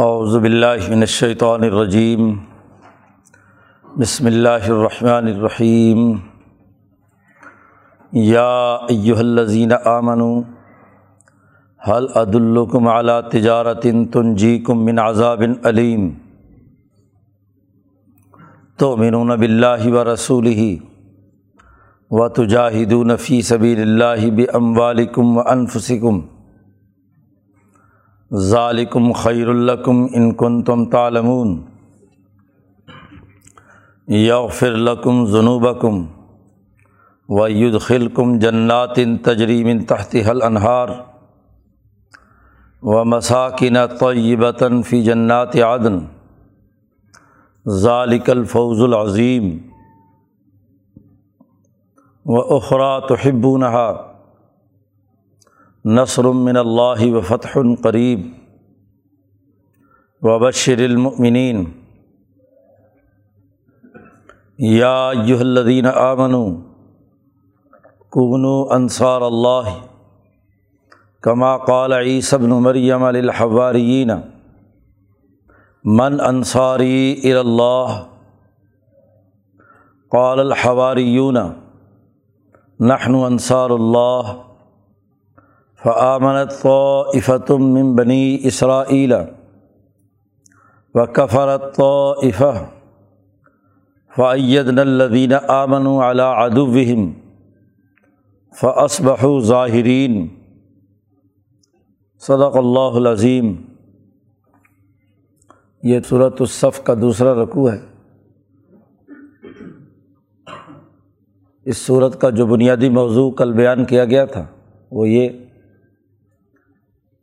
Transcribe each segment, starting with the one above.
اعوذ باللہ من الشیطان الرجیم۔ بسم اللہ الرحمن الرحیم۔ یا ایہا الذین آمنوا هل ادلکم علی تجارت تنجیکم من عذاب علیم تؤمنون باللہ ورسولہ وتجاہدون فی سبیل اللہ باموالکم وانفسکم ذالکم خیر الکم ان کن تم تعلمون یغفر لکم ذنوبکم ویدخلکم جنات تجری من تحت حل انہار و مساکن طیبتاً فی جنات عدن ذالک الفوز العظیم و اخرا تحبونها نثر من اللہ و فتح قریب وبشر المؤمنین۔ یا الذین آمنوا، کونوا انصار اللہ، کما قال عیسی بن مریم للحواریین، من انصاری اللہ، قال الحواریون، نحن انصار اللہ۔ فعمنت طفتم من بنی اسرائیل و کفرت طف فعید الدین آمن علی ادوہم فصبح ظاہرین صدق اللہ العظیم. یہ صورت الصف کا دوسرا رقوع ہے. اس صورت کا جو بنیادی موضوع کل بیان کیا گیا تھا وہ یہ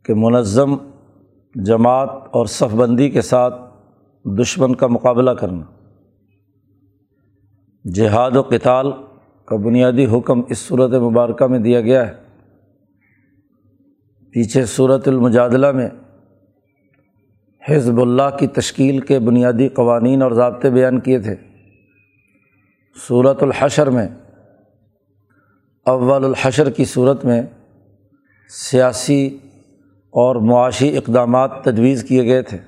کہ منظم جماعت اور صف بندی کے ساتھ دشمن کا مقابلہ کرنا، جہاد و کتال کا بنیادی حکم اس صورت مبارکہ میں دیا گیا ہے۔ پیچھے صورت المجادلہ میں حزب اللہ کی تشکیل کے بنیادی قوانین اور ضابطے بیان کیے تھے۔ صورت الحشر میں، اول الحشر کی صورت میں سیاسی اور معاشی اقدامات تجویز کیے گئے تھے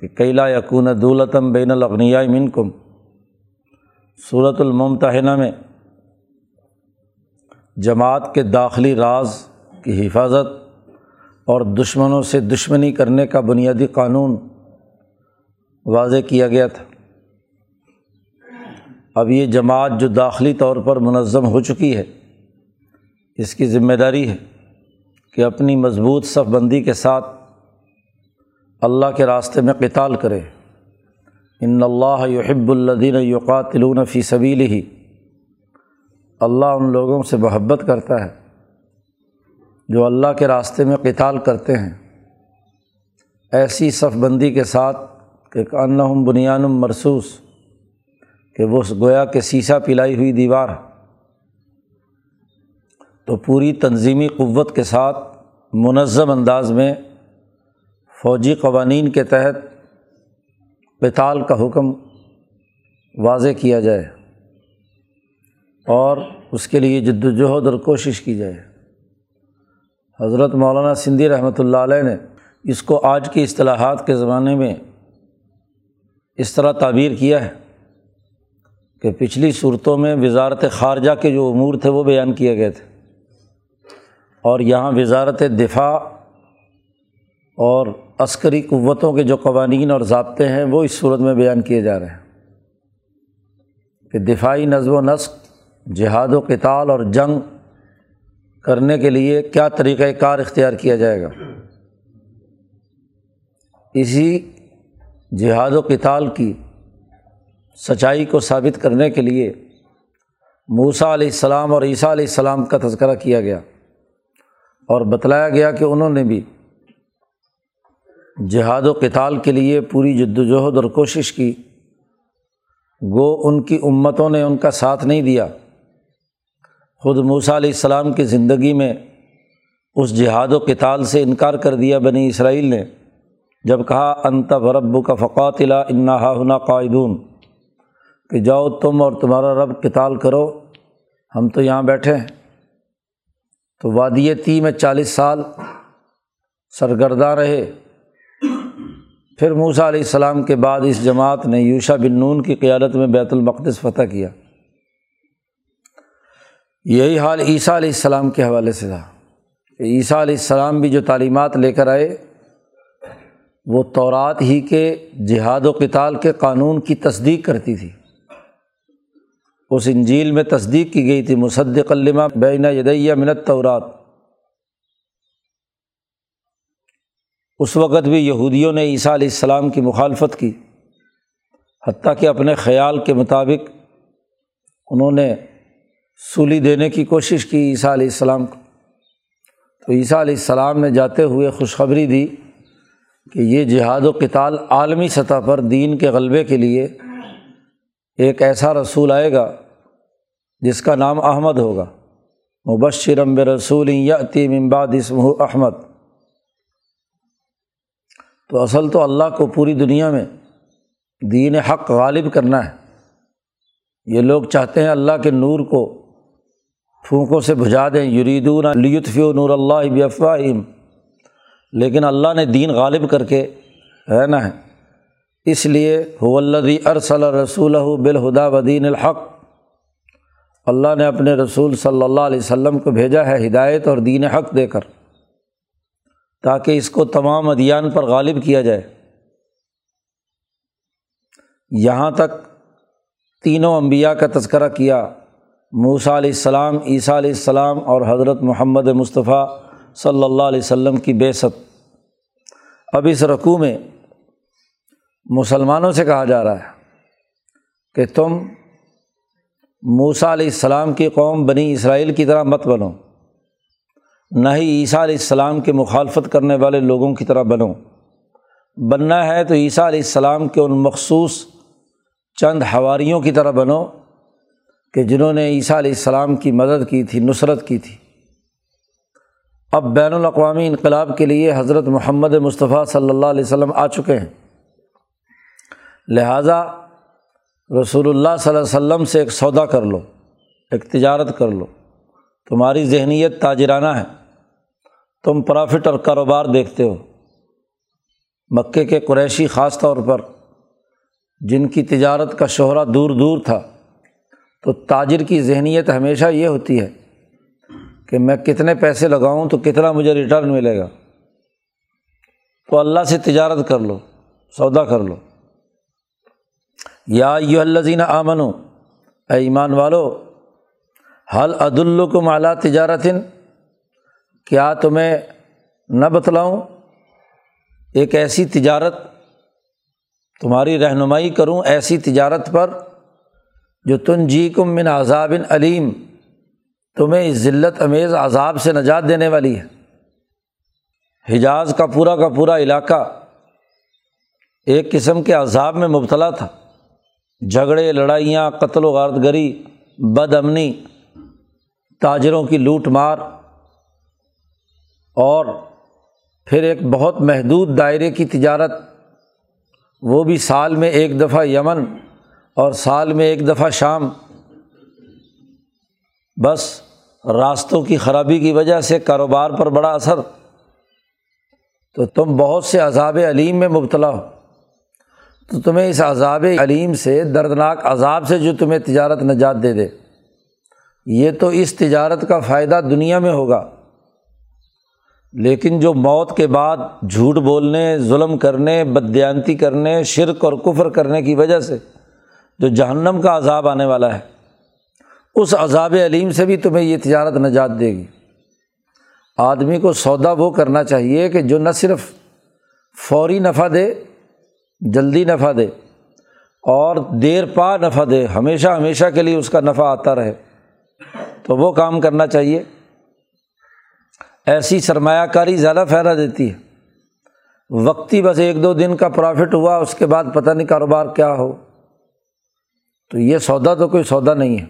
کہ کیلا یقون دولتم بین الاغنیا من کم صورت الممتحنہ میں جماعت کے داخلی راز کی حفاظت اور دشمنوں سے دشمنی کرنے کا بنیادی قانون واضح کیا گیا تھا۔ اب یہ جماعت جو داخلی طور پر منظم ہو چکی ہے، اس کی ذمہ داری ہے۔ کہ اپنی مضبوط صف بندی کے ساتھ اللہ کے راستے میں قتال کرے۔ ان اللہ یحب الدین یقاتلون فی سبیل ہی اللہ ان لوگوں سے محبت کرتا ہے جو اللہ کے راستے میں قتال کرتے ہیں۔ ایسی صف بندی کے ساتھ کہ انہم بنیان مرسوس کہ وہ گویا کہ سیسا پلائی ہوئی دیوار۔ تو پوری تنظیمی قوت کے ساتھ منظم انداز میں فوجی قوانین کے تحت پتال کا حکم واضح کیا جائے اور اس کے لیے جد وجہد اور کوشش کی جائے۔ حضرت مولانا سندھی رحمۃ اللہ علیہ نے اس کو آج کی اصطلاحات کے زمانے میں اس طرح تعبیر کیا ہے کہ پچھلی صورتوں میں وزارت خارجہ کے جو امور تھے وہ بیان کیے گئے تھے۔ اور یہاں وزارت دفاع اور عسکری قوتوں کے جو قوانین اور ضابطے ہیں، وہ اس صورت میں بیان کیے جا رہے ہیں کہ دفاعی نظم و نسق، جہاد و کتال اور جنگ کرنے کے لیے کیا طریقۂ کار اختیار کیا جائے گا؟ اسی جہاد و کتال کی سچائی کو ثابت کرنے کے لیے موسا علیہ السلام اور عیسیٰ علیہ السلام کا تذکرہ کیا گیا۔ اور بتلایا گیا کہ انہوں نے بھی جہاد و کتال کے لیے پوری جد وجہد اور کوشش کی۔ گو ان کی امتوں نے ان کا ساتھ نہیں دیا۔ خود موسیٰ علیہ السلام کی زندگی میں اس جہاد و کتال سے انکار کر دیا بنی اسرائیل نے۔ جب کہا، انت رب کا فقاتلا انا ہنا قائدون۔ کہ جاؤ تم اور تمہارا رب کتال کرو، ہم تو یہاں بیٹھے ہیں۔ تو وادی تی میں چالیس سال سرگرداں رہے۔ پھر موسا علیہ السلام کے بعد اس جماعت نے یوشا بن نون کی قیادت میں بیت المقدس فتح کیا۔ یہی حال عیسیٰ علیہ السلام کے حوالے سے تھا۔ کہ عیسیٰ علیہ السلام بھی جو تعلیمات لے کر آئے، وہ تورات ہی کے جہاد و کتال کے قانون کی تصدیق کرتی تھی۔ اس انجیل میں تصدیق کی گئی تھی مصدق علمہ بین یدیہ منت تورات اس وقت بھی یہودیوں نے عیسیٰ علیہ السلام کی مخالفت کی، حتیٰ کہ اپنے خیال کے مطابق انہوں نے سولی دینے کی کوشش کی عیسیٰ علیہ السلام کو۔ تو عیسیٰ علیہ السلام نے جاتے ہوئے خوشخبری دی کہ یہ جہاد و کتال عالمی سطح پر دین کے غلبے کے لیے ایک ایسا رسول آئے گا جس کا نام احمد ہوگا۔ مبشرم رسول یا امباد اسم احمد۔ تو اصل تو اللہ کو پوری دنیا میں دین حق غالب کرنا ہے۔ یہ لوگ چاہتے ہیں اللہ کے نور کو پھونکوں سے بجھا دیں۔ یریدون لیطف نور اللہ بفواہم لیکن اللہ نے دین غالب کر کے رہنا ہے۔ اس لیے ولدی ارسل رسول بالہدا ودین الحق۔ اللہ نے اپنے رسول صلی اللہ علیہ وسلم کو بھیجا ہے ہدایت اور دین حق دے کر، تاکہ اس کو تمام ادیان پر غالب کیا جائے۔ یہاں تک تینوں انبیاء کا تذکرہ کیا موسا علیہ السلام، عیسیٰ علیہ السلام اور حضرت محمد مصطفیٰ صلی اللہ علیہ وسلم کی بے ست۔ اب اس رقوع میں مسلمانوں سے کہا جا رہا ہے کہ تم موسا علیہ السلام کی قوم بنی اسرائیل کی طرح مت بنو، نہ ہی عیسیٰ علیہ السلام کے مخالفت کرنے والے لوگوں کی طرح بنو۔ بننا ہے تو عیسیٰ علیہ السلام کے ان مخصوص چند حواریوں کی طرح بنو کہ جنہوں نے عیسیٰ علیہ السلام کی مدد کی تھی، نصرت کی تھی۔ اب بین الاقوامی انقلاب کے لیے حضرت محمد مصطفیٰ صلی اللہ علیہ وسلم آ چکے ہیں۔ لہٰذا رسول اللہ صلی اللہ علیہ وسلم سے ایک سودا کر لو، ایک تجارت کر لو۔ تمہاری ذہنیت تاجرانہ ہے۔ تم پرافٹ اور کاروبار دیکھتے ہو۔ مکے کے قریشی خاص طور پر جن کی تجارت کا شہرہ دور دور تھا، تو تاجر کی ذہنیت ہمیشہ یہ ہوتی ہے کہ میں کتنے پیسے لگاؤں تو کتنا مجھے ریٹرن ملے گا۔ تو اللہ سے تجارت کر لو، سودا کر لو۔ یا یو الزین آمن اے ایمان والو حل عد الکم اعلیٰ تجارت کیا تمہیں نہ بتلاؤں، ایک ایسی تجارت تمہاری رہنمائی کروں، ایسی تجارت پر جو تن جی کم من عذاب علیم، تمہیں اس ذلت امیز عذاب سے نجات دینے والی ہے۔ حجاز کا پورا کا پورا علاقہ ایک قسم کے عذاب میں مبتلا تھا۔ جھگڑے، لڑائیاں، قتل و غارت گری بد امنی، تاجروں کی لوٹ مار اور پھر ایک بہت محدود دائرے کی تجارت، وہ بھی سال میں ایک دفعہ یمن اور سال میں ایک دفعہ شام۔ بس راستوں کی خرابی کی وجہ سے کاروبار پر بڑا اثر۔ تو تم بہت سے عذاب علیم میں مبتلا ہو۔ تو تمہیں اس عذاب علیم سے دردناک عذاب سے جو تمہیں تجارت نجات دے دے۔ یہ تو اس تجارت کا فائدہ دنیا میں ہوگا۔ لیکن جو موت کے بعد جھوٹ بولنے، ظلم کرنے بدیانتی کرنے، شرک اور کفر کرنے کی وجہ سے جو جہنم کا عذاب آنے والا ہے، اس عذاب علیم سے بھی تمہیں یہ تجارت نجات دے گی۔ آدمی کو سودا وہ کرنا چاہیے کہ جو نہ صرف فوری نفع دے جلدی نفع دے اور دیر پا نفع دے، ہمیشہ ہمیشہ کے لیے اس کا نفع آتا رہے۔ تو وہ کام کرنا چاہیے۔ ایسی سرمایہ کاری زیادہ فائدہ دیتی ہے۔ وقتی بس ایک دو دن کا پروفٹ ہوا، اس کے بعد پتہ نہیں کاروبار کیا ہو۔ تو یہ سودا تو کوئی سودا نہیں ہے۔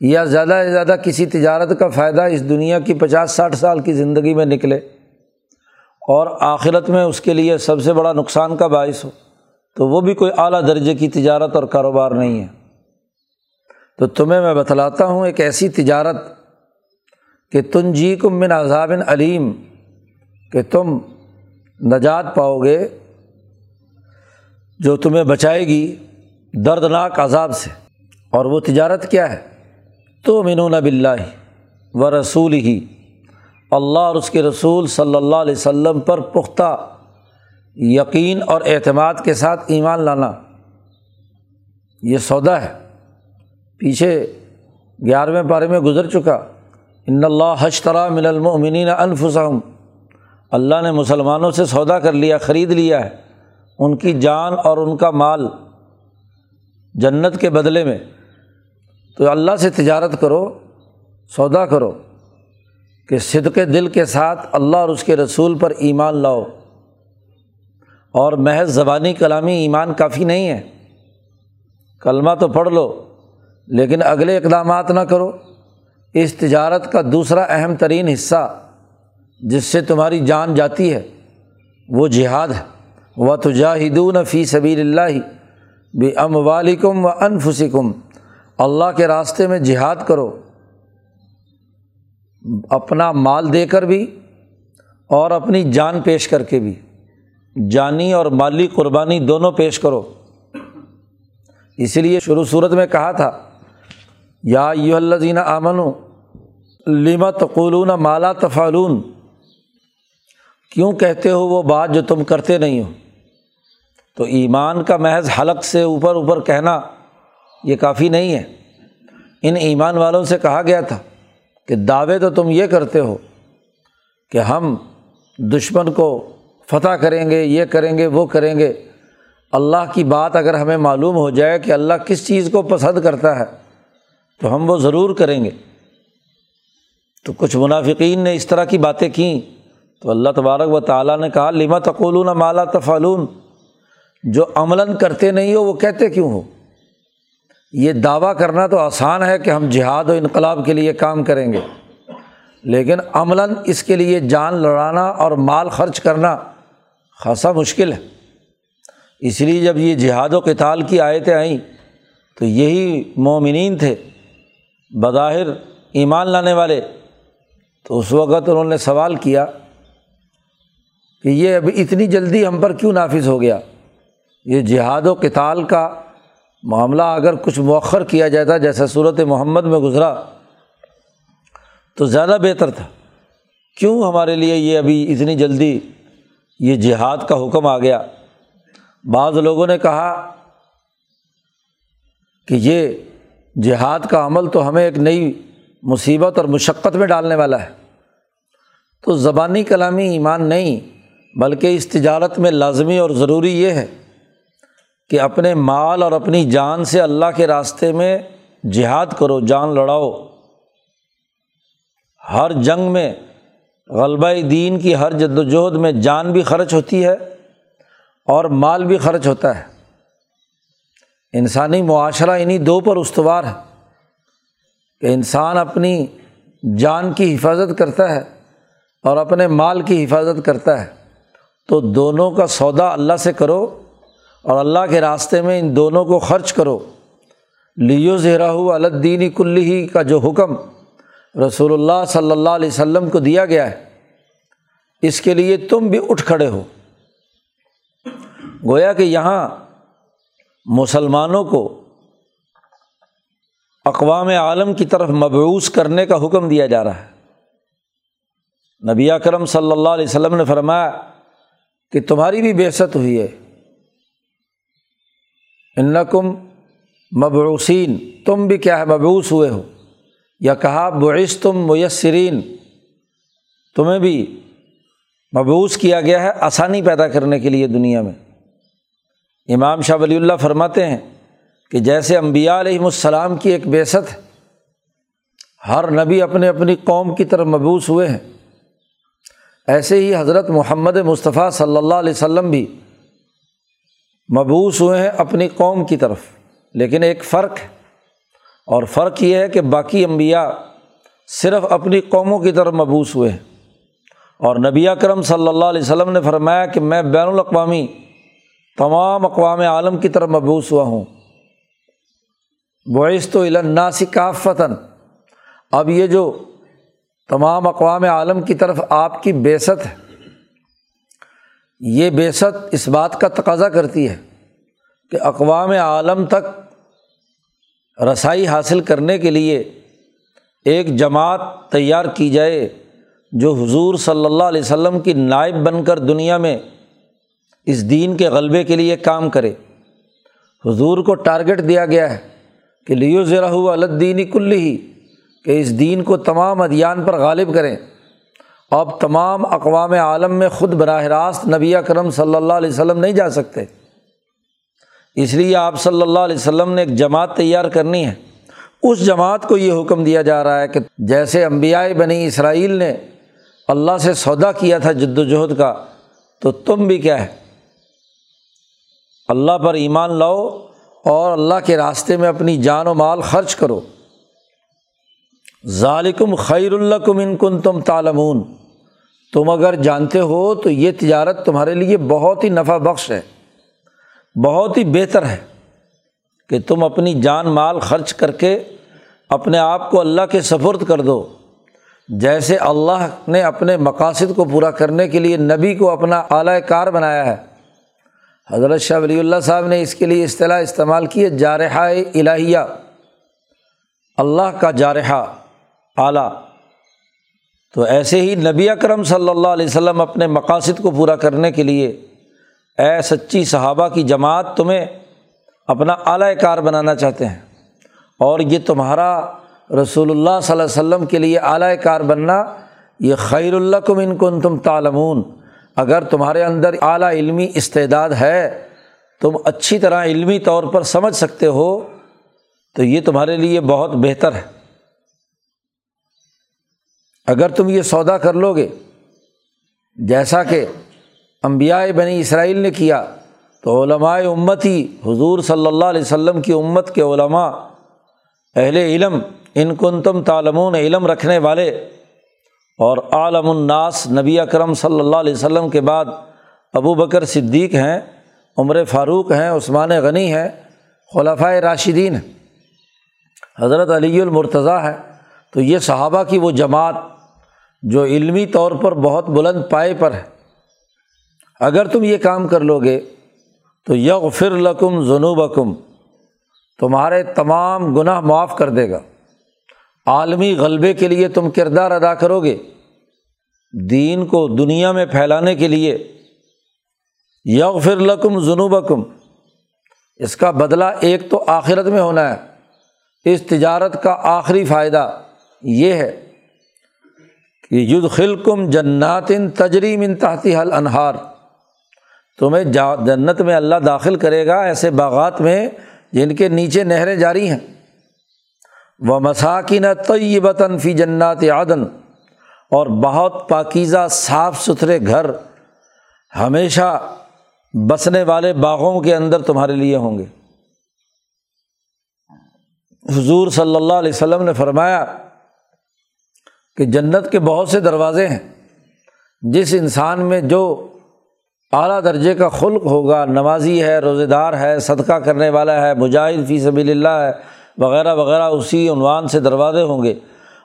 یا زیادہ سے زیادہ کسی تجارت کا فائدہ اس دنیا کی پچاس ساٹھ سال کی زندگی میں نکلے۔ اور آخرت میں اس کے لیے سب سے بڑا نقصان کا باعث ہو، تو وہ بھی کوئی اعلیٰ درجے کی تجارت اور کاروبار نہیں ہے۔ تو تمہیں میں بتلاتا ہوں ایک ایسی تجارت کہ تن جی کم من عذاب علیم، کہ تم نجات پاؤ گے جو تمہیں بچائے گی دردناک عذاب سے۔ اور وہ تجارت کیا ہے؟ تو منون بلّہ و رسول ہی اللہ اور اس کے رسول صلی اللہ علیہ وسلم پر پختہ یقین اور اعتماد کے ساتھ ایمان لانا یہ سودا ہے۔ پیچھے گیارہویں پارے میں گزر چکا۔ ان اللہ حشترا من المؤمنین انفسہم۔ اللہ نے مسلمانوں سے سودا کر لیا، خرید لیا ہے۔ ان کی جان اور ان کا مال جنت کے بدلے میں۔ تو اللہ سے تجارت کرو، سودا کرو۔ کہ صدق دل کے ساتھ اللہ اور اس کے رسول پر ایمان لاؤ۔ اور محض زبانی کلامی ایمان کافی نہیں ہے۔ کلمہ تو پڑھ لو، لیکن اگلے اقدامات نہ کرو۔ اس تجارت کا دوسرا اہم ترین حصہ جس سے تمہاری جان جاتی ہے، وہ جہاد ہے۔ و تجاہدون فی سبیل اللہ بھی ام والکم و انفسکم اللہ کے راستے میں جہاد کرو۔ اپنا مال دے کر بھی اور اپنی جان پیش کر کے بھی۔ جانی اور مالی قربانی دونوں پیش کرو۔ اسی لیے شروع صورت میں کہا تھا، یا یو اللہ آمن لیما تقولون مالا تفالون کیوں کہتے ہو وہ بات جو تم کرتے نہیں ہو؟ تو ایمان کا محض حلق سے اوپر اوپر کہنا یہ کافی نہیں ہے۔ ان ایمان والوں سے کہا گیا تھا۔ کہ دعوے تو تم یہ کرتے ہو کہ ہم دشمن کو فتح کریں گے، یہ کریں گے، وہ کریں گے۔ اللہ کی بات اگر ہمیں معلوم ہو جائے کہ اللہ کس چیز کو پسند کرتا ہے، تو ہم وہ ضرور کریں گے۔ تو کچھ منافقین نے اس طرح کی باتیں کیں۔ تو اللہ تبارک و تعالیٰ نے کہا لما تقولون مالا تفعلون؟ جو عملاً کرتے نہیں ہو، وہ کہتے کیوں ہو؟ یہ دعویٰ کرنا تو آسان ہے کہ ہم جہاد و انقلاب کے لیے کام کریں گے، لیکن عملاً اس کے لیے جان لڑانا اور مال خرچ کرنا خاصا مشکل ہے۔ اس لیے جب یہ جہاد و کتال کی آیتیں آئیں تو یہی مومنین تھے، بظاہر ایمان لانے والے۔ تو اس وقت انہوں نے سوال کیا کہ یہ ابھی اتنی جلدی ہم پر کیوں نافذ ہو گیا؟ یہ جہاد و کتال کا معاملہ اگر کچھ مؤخر کیا جاتا جیسا صورت محمد میں گزرا، تو زیادہ بہتر تھا۔ کیوں ہمارے لیے یہ ابھی اتنی جلدی یہ جہاد کا حکم آ گیا؟ بعض لوگوں نے کہا کہ یہ جہاد کا عمل تو ہمیں ایک نئی مصیبت اور مشقت میں ڈالنے والا ہے۔ تو زبانی کلامی ایمان نہیں، بلکہ اس تجارت میں لازمی اور ضروری یہ ہے کہ اپنے مال اور اپنی جان سے اللہ کے راستے میں جہاد کرو، جان لڑاؤ۔ ہر جنگ میں غلبہ دین کی ہر جد وجہد میں جان بھی خرچ ہوتی ہے اور مال بھی خرچ ہوتا ہے۔ انسانی معاشرہ انہیں دو پر استوار ہے کہ انسان اپنی جان کی حفاظت کرتا ہے اور اپنے مال کی حفاظت کرتا ہے۔ تو دونوں کا سودا اللہ سے کرو۔ اور اللہ کے راستے میں ان دونوں کو خرچ کرو۔ لیو زہرا الدینی کلی کا جو حکم رسول اللہ صلی اللہ علیہ وسلم کو دیا گیا ہے، اس کے لیے تم بھی اٹھ کھڑے ہو۔ گویا کہ یہاں مسلمانوں کو اقوام عالم کی طرف مبعوث کرنے کا حکم دیا جا رہا ہے۔ نبی کرم صلی اللہ علیہ وسلم نے فرمایا کہ تمہاری بھی بےست ہوئی ہے۔ انکم مبعوثین، تم بھی کیا ہے مبعوث ہوئے ہو؟ یا کہا بعث تم میسرین، تمہیں بھی مبوس کیا گیا ہے آسانی پیدا کرنے کے لیے دنیا میں۔ امام شاہ ولی اللہ فرماتے ہیں کہ جیسے امبیا علیہم السلام کی ایک بیست ہے، ہر نبی اپنے اپنی قوم کی طرف مبوس ہوئے ہیں۔ ایسے ہی حضرت محمد مصطفیٰ صلی اللہ علیہ وسلم بھی مبوس ہوئے ہیں اپنی قوم کی طرف۔ لیکن ایک فرق ہے۔ اور فرق یہ ہے کہ باقی انبیاء صرف اپنی قوموں کی طرف مبوس ہوئے ہیں۔ اور نبی کرم صلی اللہ علیہ وسلم نے فرمایا کہ میں بین الاقوامی، تمام اقوام عالم کی طرف مبوس ہوا ہوں۔ بعث تو الناسی کافتاً۔ اب یہ جو تمام اقوام عالم کی طرف آپ کی بیست ہے یہ بیست اس بات کا تقاضا کرتی ہے کہ اقوام عالم تک رسائی حاصل کرنے کے لیے ایک جماعت تیار کی جائے جو حضور صلی اللہ علیہ وسلم کی نائب بن کر دنیا میں اس دین کے غلبے کے لیے کام کرے۔ حضور کو ٹارگیٹ دیا گیا ہے کہ لیو ذرا الدینی کل ہی کہ اس دین کو تمام ادیان پر غالب کریں۔ اب تمام اقوام عالم میں خود براہ راست نبی کرم صلی اللہ علیہ وسلم نہیں جا سکتے۔ اس لیے آپ صلی اللہ علیہ وسلم نے ایک جماعت تیار کرنی ہے۔ اس جماعت کو یہ حکم دیا جا رہا ہے کہ جیسے امبیائی بنی اسرائیل نے اللہ سے سودا کیا تھا جد وجہد کا، تو تم بھی کیا ہے؟ اللہ پر ایمان لاؤ اور اللہ کے راستے میں اپنی جان و مال خرچ کرو۔ ظالکم خیر اللہ کم ان کن تم تالمون تم اگر جانتے ہو تو یہ تجارت تمہارے لیے بہت ہی نفع بخش ہے، بہت ہی بہتر ہے کہ تم اپنی جان مال خرچ کر کے اپنے آپ کو اللہ کے سفرد کر دو۔ جیسے اللہ نے اپنے مقاصد کو پورا کرنے کے لیے نبی کو اپنا اعلی کار بنایا ہے۔ حضرت شاہ ولی اللہ صاحب نے اس کے لیے اصطلاح استعمال کی ہے، جارحہ الہیہ۔ اللہ کا جارحہ۔ اعلیٰ۔ تو ایسے ہی نبی اکرم صلی اللہ علیہ وسلم اپنے مقاصد کو پورا کرنے کے لیے اے سچی صحابہ کی جماعت تمہیں اپنا اعلی کار بنانا چاہتے ہیں۔ اور یہ تمہارا رسول اللہ صلی اللہ علیہ وسلم کے لیے اعلی کار بننا یہ خیر اللہ کم ان کو تم تالمون اگر تمہارے اندر اعلیٰ علمی استعداد ہے، تم اچھی طرح علمی طور پر سمجھ سکتے ہو، تو یہ تمہارے لیے بہت بہتر ہے۔ اگر تم یہ سودا کر لو گے، جیسا کہ امبیا بنی اسرائیل نے کیا، تو علماء امت ہی حضور صلی اللہ علیہ وسلم کی امت کے علماء، اہل علم، ان کن تم تالمون علم رکھنے والے اور عالم الناس نبی اکرم صلی اللہ علیہ وسلم کے بعد ابو بکر صدیق ہیں، عمر فاروق ہیں، عثمان غنی ہیں خلافۂ راشدین حضرت علی المرتضیٰ ہے تو یہ صحابہ کی وہ جماعت جو علمی طور پر بہت بلند پائے پر ہے۔ اگر تم یہ کام کر لو گے تو یغ فر لکم جنوب تمہارے تمام گناہ معاف کر دے گا۔ عالمی غلبے کے لیے تم کردار ادا کرو گے۔ دین کو دنیا میں پھیلانے کے لیے۔ یغ فر لکم جنوب اس کا بدلہ ایک تو آخرت میں ہونا ہے۔ اس تجارت کا آخری فائدہ یہ ہے۔ کہ ید خلکم جناتن تجریم انتہتی حل انہار تمہیں جنت میں اللہ داخل کرے گا ایسے باغات میں جن کے نیچے نہریں جاری ہیں۔ وہ مساکین طیبتاً فی جنات عدن۔ اور بہت پاکیزہ صاف ستھرے گھر ہمیشہ بسنے والے باغوں کے اندر تمہارے لیے ہوں گے۔ حضور صلی اللہ علیہ وسلم نے فرمایا کہ جنت کے بہت سے دروازے ہیں۔ جس انسان میں جو اعلیٰ درجے کا خلق ہوگا نمازی ہے، روزے دار ہے، صدقہ کرنے والا ہے، مجاہد فی سبیل اللہ ہے، وغیرہ وغیرہ، اسی عنوان سے دروازے ہوں گے۔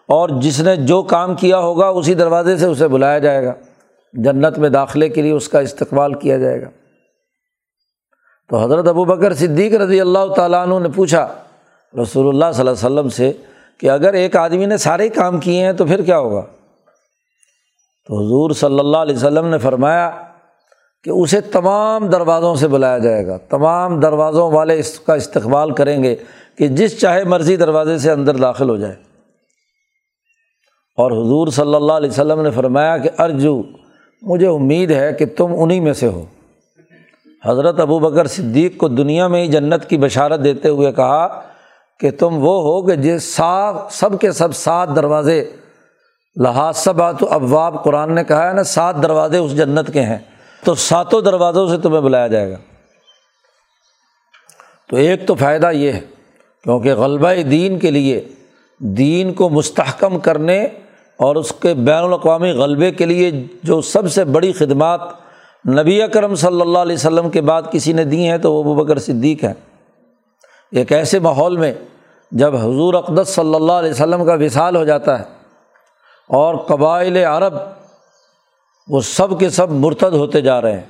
اور جس نے جو کام کیا ہوگا، اسی دروازے سے اسے بلایا جائے گا۔ جنت میں داخلے کے لیے اس کا استقبال کیا جائے گا۔ تو حضرت ابو بکر صدیق رضی اللہ تعالیٰ عنہ نے پوچھا، رسول اللہ صلی اللہ علیہ وسلم سے کہ اگر ایک آدمی نے سارے کام کیے ہیں تو پھر کیا ہوگا؟ تو حضور صلی اللہ علیہ وسلم نے فرمایا کہ اسے تمام دروازوں سے بلایا جائے گا۔ تمام دروازوں والے اس کا استقبال کریں گے کہ جس چاہے مرضی دروازے سے اندر داخل ہو جائے۔ اور حضور صلی اللہ علیہ وسلم نے فرمایا کہ ارجو، مجھے امید ہے کہ تم انہیں میں سے ہو۔ حضرت ابو بکر صدیق کو دنیا میں ہی جنت کی بشارت دیتے ہوئے کہا کہ تم وہ ہو کہ جس صاف سب کے سب سات دروازے لحاظ سب تو ابواب، قرآن نے کہا ہے نا، سات دروازے اس جنت کے ہیں۔ تو ساتوں دروازوں سے تمہیں بلایا جائے گا۔ تو ایک تو فائدہ یہ ہے، کیونکہ غلبہ دین کے لیے، دین کو مستحکم کرنے اور اس کے بین الاقوامی غلبے کے لیے جو سب سے بڑی خدمات نبی اکرم صلی اللہ علیہ وسلم کے بعد کسی نے دی ہیں تو وہ بکر صدیق ہیں۔ ایک ایسے ماحول میں جب حضور اقدس صلی اللہ علیہ وسلم کا وصال ہو جاتا ہے اور قبائل عرب وہ سب کے سب مرتد ہوتے جا رہے ہیں۔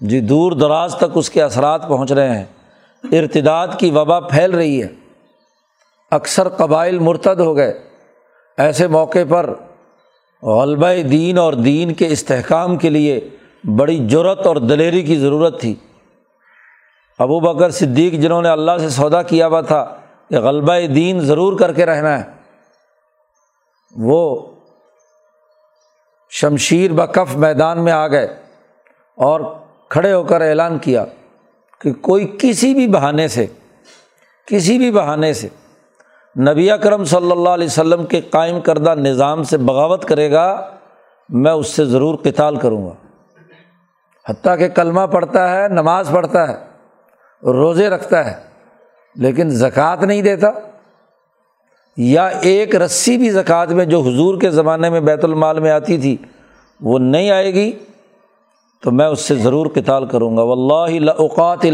جی دور دراز تک اس کے اثرات پہنچ رہے ہیں۔ ارتداد کی وبا پھیل رہی ہے۔ اکثر قبائل مرتد ہو گئے۔ ایسے موقع پر غلبہ دین اور دین کے استحکام کے لیے بڑی جرت اور دلیری کی ضرورت تھی۔ ابو بکر صدیق جنہوں نے اللہ سے سودا کیا ہوا تھا کہ غلبہ دین ضرور کر کے رہنا ہے۔ وہ شمشیر بکف میدان میں آ گئے اور کھڑے ہو کر اعلان کیا کہ کوئی کسی بھی بہانے سے، کسی بھی بہانے سے نبی اکرم صلی اللہ علیہ وسلم کے قائم کردہ نظام سے بغاوت کرے گا، میں اس سے ضرور قتال کروں گا۔ حتیٰ کہ کلمہ پڑھتا ہے، نماز پڑھتا ہے، روزے رکھتا ہے۔ لیکن زکوٰۃ نہیں دیتا، یا ایک رسی بھی زکوٰۃ میں جو حضور کے زمانے میں بیت المال میں آتی تھی، وہ نہیں آئے گی، تو میں اس سے ضرور کتال کروں گا۔ و اللہ اوقات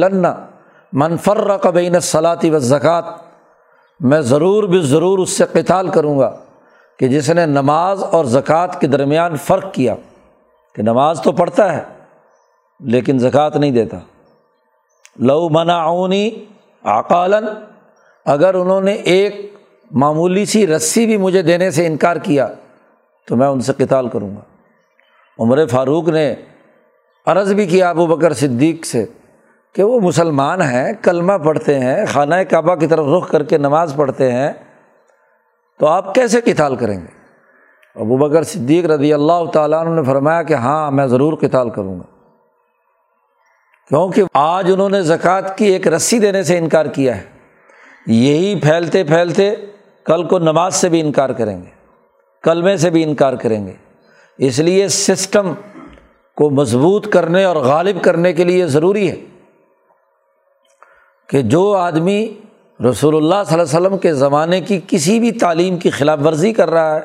منفر قبین صلاطی و زکوٰۃ میں ضرور بھی ضرور اس سے کتال کروں گا کہ جس نے نماز اور زکوٰۃ کے درمیان فرق کیا، کہ نماز تو پڑھتا ہے لیکن زکوٰۃ نہیں دیتا۔ لو منعونی آقالن اگر انہوں نے ایک معمولی سی رسی بھی مجھے دینے سے انکار کیا تو میں ان سے کتال کروں گا۔ عمر فاروق نے عرض بھی کیا ابو بکر صدیق سے کہ وہ مسلمان ہیں، کلمہ پڑھتے ہیں، خانہ کعبہ کی طرف رخ کر کے نماز پڑھتے ہیں، تو آپ کیسے کتال کریں گے؟ ابو بکر صدیق رضی اللہ تعالیٰ عنہ نے فرمایا کہ ہاں میں ضرور کتال کروں گا۔ کیونکہ آج انہوں نے زکوٰۃ کی ایک رسی دینے سے انکار کیا ہے۔ یہی پھیلتے پھیلتے کل کو نماز سے بھی انکار کریں گے، کلمے سے بھی انکار کریں گے۔ اس لیے سسٹم کو مضبوط کرنے اور غالب کرنے کے لیے ضروری ہے کہ جو آدمی رسول اللہ صلی اللہ علیہ وسلم کے زمانے کی کسی بھی تعلیم کی خلاف ورزی کر رہا ہے،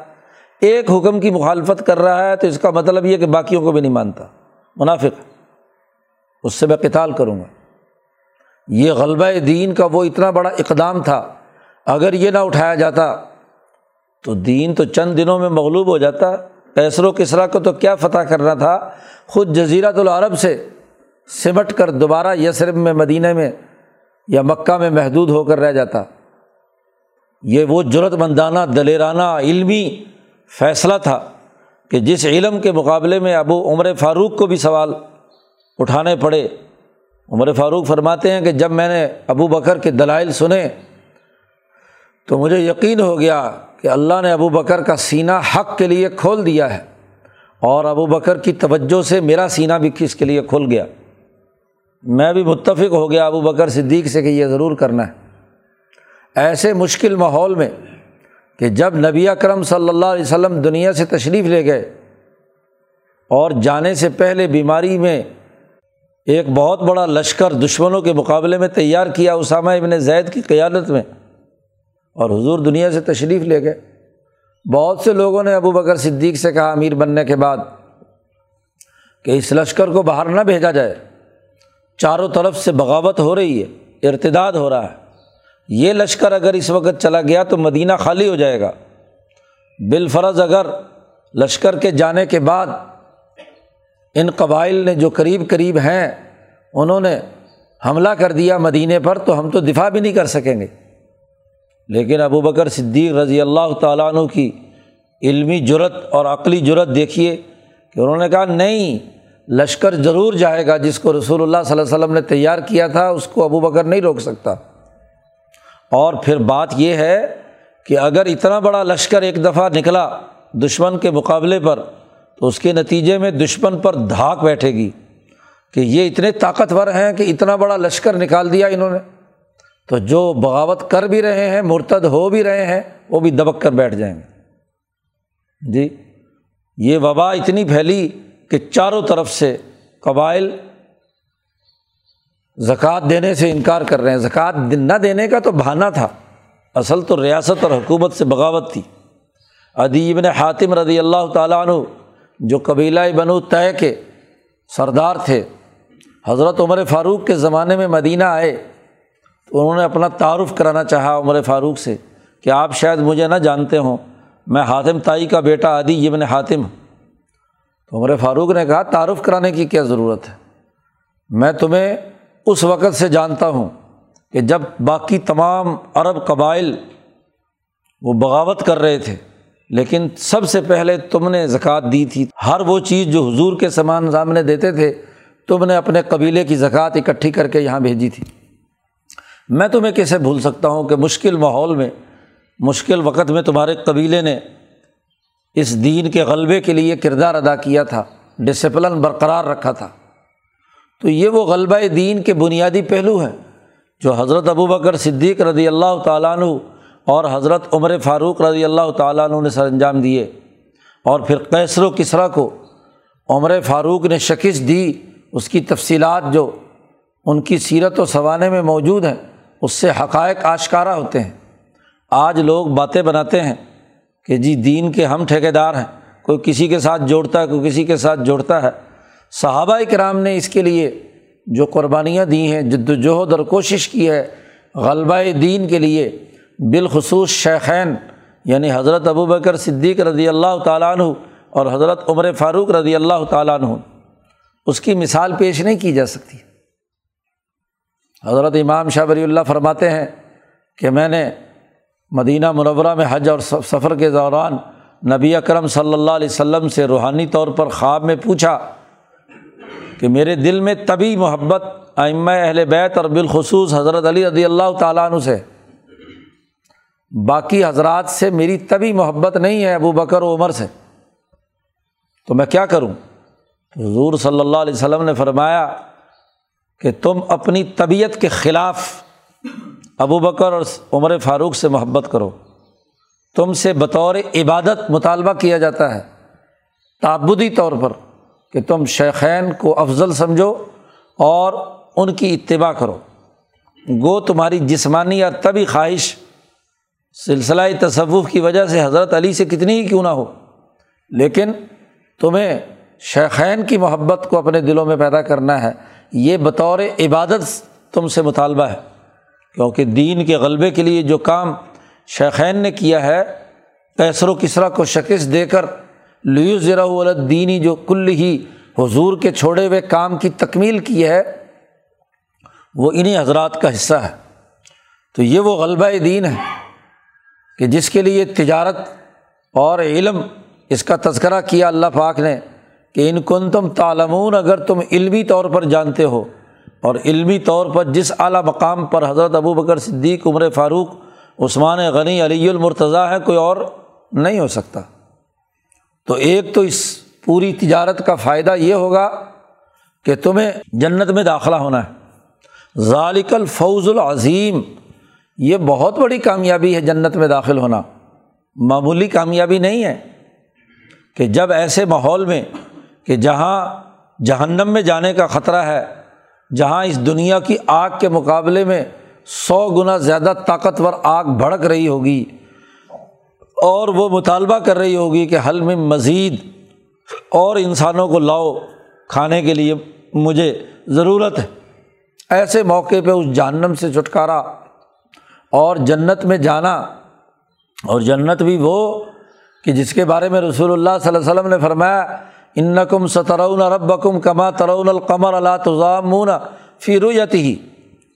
ایک حکم کی مخالفت کر رہا ہے، تو اس کا مطلب یہ کہ باقیوں کو بھی نہیں مانتا۔ منافق اس سے میں کتال کروں گا۔ یہ غلبہ دین کا وہ اتنا بڑا اقدام تھا، اگر یہ نہ اٹھایا جاتا تو دین تو چند دنوں میں مغلوب ہو جاتا۔ کیسر و کسرا کو تو کیا فتح کرنا تھا؟ خود جزیرت العرب سے سمٹ کر دوبارہ یسرب میں، مدینہ میں یا مکہ میں محدود ہو کر رہ جاتا۔ یہ وہ جرت مندانہ دلیرانہ، علمی فیصلہ تھا کہ جس علم کے مقابلے میں ابو عمر فاروق کو بھی سوال اٹھانے پڑے۔ عمر فاروق فرماتے ہیں کہ جب میں نے ابو بکر کے دلائل سنے تو مجھے یقین ہو گیا کہ اللہ نے ابو بکر کا سینہ حق کے لیے کھول دیا ہے اور ابو بکر کی توجہ سے میرا سینہ بھی کس کے لیے کھل گیا۔ میں بھی متفق ہو گیا ابو بکر صدیق سے کہ یہ ضرور کرنا ہے۔ ایسے مشکل ماحول میں کہ جب نبی اکرم صلی اللہ علیہ وسلم دنیا سے تشریف لے گئے اور جانے سے پہلے بیماری میں ایک بہت بڑا لشکر دشمنوں کے مقابلے میں تیار کیا اسامہ ابن زید کی قیادت میں اور حضور دنیا سے تشریف لے گئے۔ بہت سے لوگوں نے ابو بکر صدیق سے کہا امیر بننے کے بعد کہ اس لشکر کو باہر نہ بھیجا جائے۔ چاروں طرف سے بغاوت ہو رہی ہے، ارتداد ہو رہا ہے۔ یہ لشکر اگر اس وقت چلا گیا تو مدینہ خالی ہو جائے گا۔ بالفرض اگر لشکر کے جانے کے بعد ان قبائل نے جو قریب قریب ہیں، انہوں نے حملہ کر دیا مدینے پر، تو ہم تو دفاع بھی نہیں کر سکیں گے۔ لیکن ابو بکر صدیق رضی اللہ تعالیٰ عنہ کی علمی جرت اور عقلی جرت دیکھیے کہ انہوں نے کہا، نہیں، لشکر ضرور جائے گا، جس کو رسول اللہ صلی اللہ علیہ وسلم نے تیار کیا تھا، اس کو ابو بکر نہیں روک سکتا۔ اور پھر بات یہ ہے کہ اگر اتنا بڑا لشکر ایک دفعہ نکلا دشمن کے مقابلے پر تو اس کے نتیجے میں دشمن پر دھاک بیٹھے گی کہ یہ اتنے طاقتور ہیں کہ اتنا بڑا لشکر نکال دیا انہوں نے۔ تو جو بغاوت کر بھی رہے ہیں، مرتد ہو بھی رہے ہیں، وہ بھی دبک کر بیٹھ جائیں گے۔ جی یہ وبا اتنی پھیلی کہ چاروں طرف سے قبائل زکوٰۃ دینے سے انکار کر رہے ہیں۔ زکوٰۃ نہ دینے کا تو بہانا تھا۔ اصل تو ریاست اور حکومت سے بغاوت تھی۔ ادیب نے حاطم رضی اللہ تعالیٰ عنہ جو قبیلہ بنو طے کے سردار تھے، حضرت عمر فاروق کے زمانے میں مدینہ آئے، تو انہوں نے اپنا تعارف کرانا چاہا عمر فاروق سے کہ آپ شاید مجھے نہ جانتے ہوں، میں حاتم تائی کا بیٹا عدی یہ حاتم تو عمر فاروق نے کہا، تعارف کرانے کی کیا ضرورت ہے؟ میں تمہیں اس وقت سے جانتا ہوں کہ جب باقی تمام عرب قبائل وہ بغاوت کر رہے تھے لیکن سب سے پہلے تم نے زکوٰۃ دی تھی۔ ہر وہ چیز جو حضور کے سامان سامنے دیتے تھے، تم نے اپنے قبیلے کی زکوٰۃ اکٹھی کر کے یہاں بھیجی تھی۔ میں تمہیں کیسے بھول سکتا ہوں کہ مشکل ماحول میں، مشکل وقت میں تمہارے قبیلے نے اس دین کے غلبے کے لیے کردار ادا کیا تھا ڈسپلن برقرار رکھا تھا۔ تو یہ وہ غلبہ دین کے بنیادی پہلو ہیں جو حضرت ابو بکر صدیق رضی اللہ تعالیٰ عنہ اور حضرت عمر فاروق رضی اللہ تعالیٰ عنہ نے سر انجام دیے اور پھر کیسر و کسرا کو عمر فاروق نے شکست دی، اس کی تفصیلات جو ان کی سیرت و سوانے میں موجود ہیں، اس سے حقائق آشکارا ہوتے ہیں۔ آج لوگ باتیں بناتے ہیں کہ جی دین کے ہم ٹھیکے دار ہیں، کوئی کسی کے ساتھ جوڑتا ہے، کوئی کسی کے ساتھ جوڑتا ہے۔ صحابہ کرام نے اس کے لیے جو قربانیاں دی ہیں، جد وجہد اور کوشش کی ہے، غلبہ دین کے لیے بالخصوص شیخین یعنی حضرت ابو بکر صدیق رضی اللہ تعالیٰ عنہ اور حضرت عمر فاروق رضی اللہ تعالیٰ عنہ۔ اس کی مثال پیش نہیں کی جا سکتی۔ حضرت امام شاہ بری اللہ فرماتے ہیں کہ میں نے مدینہ منورہ میں حج اور سفر کے دوران نبی اکرم صلی اللہ علیہ وسلم سے روحانی طور پر خواب میں پوچھا کہ میرے دل میں طبی محبت ائمہ اہل بیت اور بالخصوص حضرت علی رضی اللہ تعالیٰ عنہ سے باقی حضرات سے میری طبی محبت نہیں ہے ابو بکر و عمر سے۔ تو میں کیا کروں؟ حضور صلی اللہ علیہ وسلم نے فرمایا کہ تم اپنی طبیعت کے خلاف ابو بکر اور عمر فاروق سے محبت کرو۔ تم سے بطور عبادت مطالبہ کیا جاتا ہے۔ تعبدی طور پر کہ تم شیخین کو افضل سمجھو اور ان کی اتباع کرو۔ گو تمہاری جسمانی یا طبی خواہش سلسلہ تصوف کی وجہ سے حضرت علی سے کتنی ہی کیوں نہ ہو۔ لیکن تمہیں شیخین کی محبت کو اپنے دلوں میں پیدا کرنا ہے۔ یہ بطور عبادت تم سے مطالبہ ہے۔ کیونکہ دین کے غلبے کے لیے جو کام شیخین نے کیا ہے کیسر و کسرا کو شکست دے کر لیو ذرا دینی جو کل ہی حضور کے چھوڑے ہوئے کام کی تکمیل کی ہے، وہ انہیں حضرات کا حصہ ہے۔ تو یہ وہ غلبہ دین ہے۔ کہ جس کے لیے تجارت اور علم اس کا تذکرہ کیا اللہ پاک نے کہ ان کن تم تالمون اگر تم علمی طور پر جانتے ہو، اور علمی طور پر جس اعلیٰ مقام پر حضرت ابو بکر صدیق، عمر فاروق، عثمان غنی، علی المرتضیٰ ہے کوئی اور نہیں ہو سکتا۔ تو ایک تو اس پوری تجارت کا فائدہ یہ ہوگا کہ تمہیں جنت میں داخلہ ہونا ہے۔ ذالک الفوز العظیم۔ یہ بہت بڑی کامیابی ہے جنت میں داخل ہونا۔ معمولی کامیابی نہیں ہے کہ جب ایسے ماحول میں کہ جہاں جہنم میں جانے کا خطرہ ہے، جہاں اس دنیا کی آگ کے مقابلے میں سو گنا زیادہ طاقتور آگ بھڑک رہی ہوگی اور وہ مطالبہ کر رہی ہوگی کہ حل میں مزید اور انسانوں کو لاؤ، کھانے کے لیے مجھے ضرورت ہے۔ ایسے موقع پہ اس جہنم سے چھٹکارا اور جنت میں جانا اور جنت بھی وہ کہ جس کے بارے میں رسول اللہ صلی اللہ علیہ وسلم نے فرمایا ان کم سترون رب کم کما ترون القمر اللہ تضامون فی رویتی ہی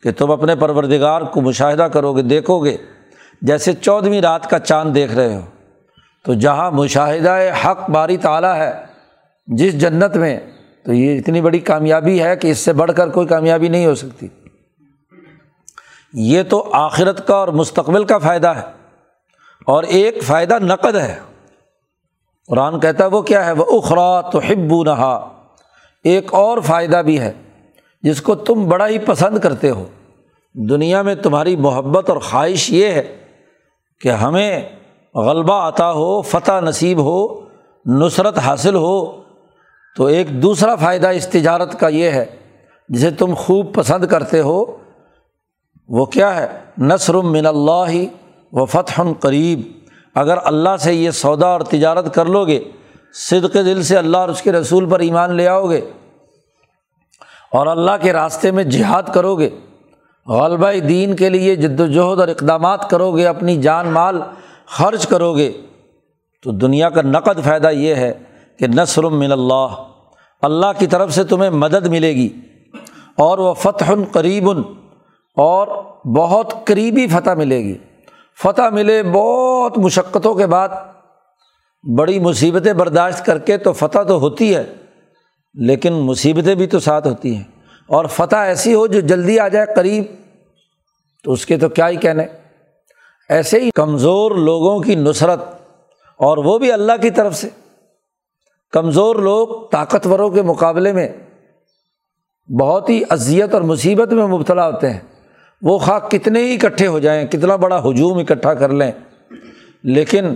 کہ تم اپنے پروردگار کو مشاہدہ کرو گے دیکھو گے جیسے چودھویں رات کا چاند دیکھ رہے ہو۔ تو جہاں مشاہدہ حق باری تعلیٰ ہے جس جنت میں، تو یہ اتنی بڑی کامیابی ہے کہ اس سے بڑھ کر کوئی کامیابی نہیں ہو سکتی۔ یہ تو آخرت کا اور مستقبل کا فائدہ ہے اور ایک فائدہ نقد ہے۔ قرآن کہتا ہے، وہ کیا ہے؟ وہ اخرا تو ہبو نہا ایک اور فائدہ بھی ہے، جس کو تم بڑا ہی پسند کرتے ہو۔ دنیا میں تمہاری محبت اور خواہش یہ ہے کہ ہمیں غلبہ آتا ہو، فتح نصیب ہو، نصرت حاصل ہو۔ تو ایک دوسرا فائدہ اس تجارت کا یہ ہے، جسے تم خوب پسند کرتے ہو۔ وہ کیا ہے؟ نثر من اللہ و فتح قریب۔ اگر اللہ سے یہ سودا اور تجارت کر لو گے صدق دل سے اللہ اور اس کے رسول پر ایمان لے آؤ گے اور اللہ کے راستے میں جہاد کرو گے غلبہ دین کے لیے جد وجہد اور اقدامات کرو گے اپنی جان مال خرچ کرو گے تو دنیا کا نقد فائدہ یہ ہے کہ نثر من اللہ اللہ کی طرف سے تمہیں مدد ملے گی۔ اور وہ فتح قریب، اور بہت قریبی فتح ملے گی۔ فتح ملے بہت مشقتوں کے بعد، بڑی مصیبتیں برداشت کر کے تو فتح تو ہوتی ہے، لیکن مصیبتیں بھی تو ساتھ ہوتی ہیں۔ اور فتح ایسی ہو جو جلدی آ جائے قریب، تو اس کے تو کیا ہی کہنے۔ ایسے ہی کمزور لوگوں کی نصرت، اور وہ بھی اللہ کی طرف سے۔ کمزور لوگ طاقتوروں کے مقابلے میں بہت ہی اذیت اور مصیبت میں مبتلا ہوتے ہیں۔ وہ خواہ کتنے ہی اکٹھے ہو جائیں، کتنا بڑا ہجوم اکٹھا کر لیں۔ لیکن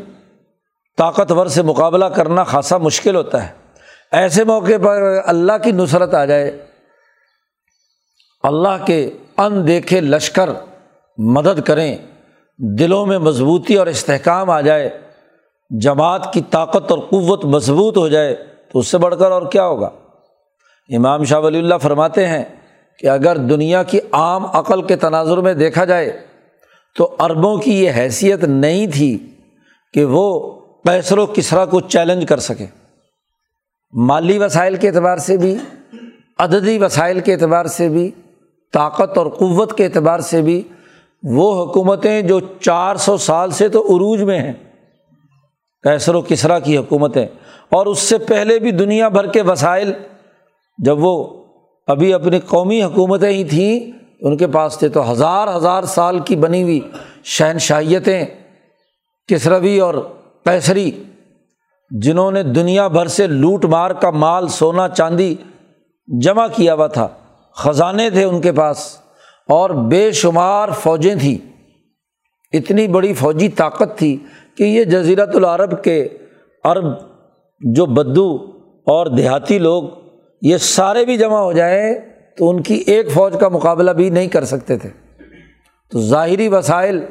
طاقتور سے مقابلہ کرنا خاصا مشکل ہوتا ہے۔ ایسے موقع پر اللہ کی نصرت آ جائے۔ اللہ کے ان دیکھے لشکر مدد کریں، دلوں میں مضبوطی اور استحکام آ جائے۔ جماعت کی طاقت اور قوت مضبوط ہو جائے تو اس سے بڑھ کر اور کیا ہوگا؟ امام شاہ ولی اللہ فرماتے ہیں کہ اگر دنیا کی عام عقل کے تناظر میں دیکھا جائے تو عربوں کی یہ حیثیت نہیں تھی کہ وہ پیسر و کسرا کو چیلنج کر سکے مالی وسائل کے اعتبار سے بھی، عددی وسائل کے اعتبار سے بھی، طاقت اور قوت کے اعتبار سے بھی وہ حکومتیں جو چار سو سال سے تو عروج میں ہیں کیسر و کسرا کی حکومتیں۔ اور اس سے پہلے بھی دنیا بھر کے وسائل جب وہ ابھی اپنی قومی حکومتیں ہی تھیں، ان کے پاس تھے تو ہزار ہزار سال کی بنی ہوئی شہنشاہیتیں، کسروی اور کیسری جنہوں نے دنیا بھر سے لوٹ مار کا مال، سونا، چاندی جمع کیا ہوا تھا۔ خزانے تھے ان کے پاس، اور بے شمار فوجیں تھیں۔ اتنی بڑی فوجی طاقت تھی کہ یہ جزیرت العرب کے عرب جو بدو اور دیہاتی لوگ یہ سارے بھی جمع ہو جائیں تو ان کی ایک فوج کا مقابلہ بھی نہیں کر سکتے تھے۔ تو ظاہری وسائل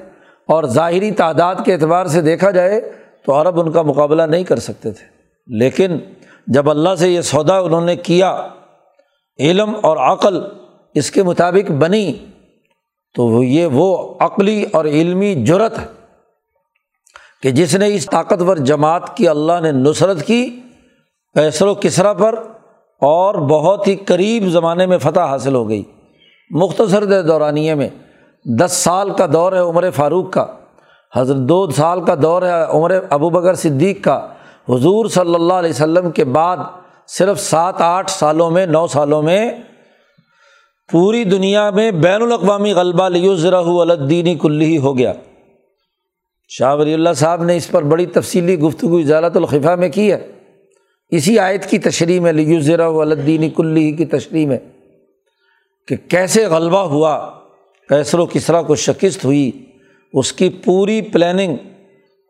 اور ظاہری تعداد کے اعتبار سے دیکھا جائے تو عرب ان کا مقابلہ نہیں کر سکتے تھے۔ لیکن جب اللہ سے یہ سودا انہوں نے کیا، علم اور عقل اس کے مطابق بنی، تو یہ وہ عقلی اور علمی جرت ہے کہ جس نے اس طاقتور جماعت کی اللہ نے نصرت کی پیسر و کسرا پر اور بہت ہی قریب زمانے میں فتح حاصل ہو گئی۔ مختصر دورانیے میں دس سال کا دور ہے عمر فاروق کا، حضرت دو سال کا دور ہے عمر ابو بکر صدیق کا۔ حضور صلی اللہ علیہ وسلم کے بعد صرف سات آٹھ سالوں میں، نو سالوں میں پوری دنیا میں بین الاقوامی غلبہ لیوزرہ الدینی کلی ہو گیا۔ شاہ ولی اللہ صاحب نے اس پر بڑی تفصیلی گفتگو اجالت الخفا میں کی ہے۔ اسی آیت کی تشریح میں لیوزرہ الدینی کلی کی تشریح میں کہ کیسے غلبہ ہوا کیسر و کسرا کو شکست ہوئی، اس کی پوری پلاننگ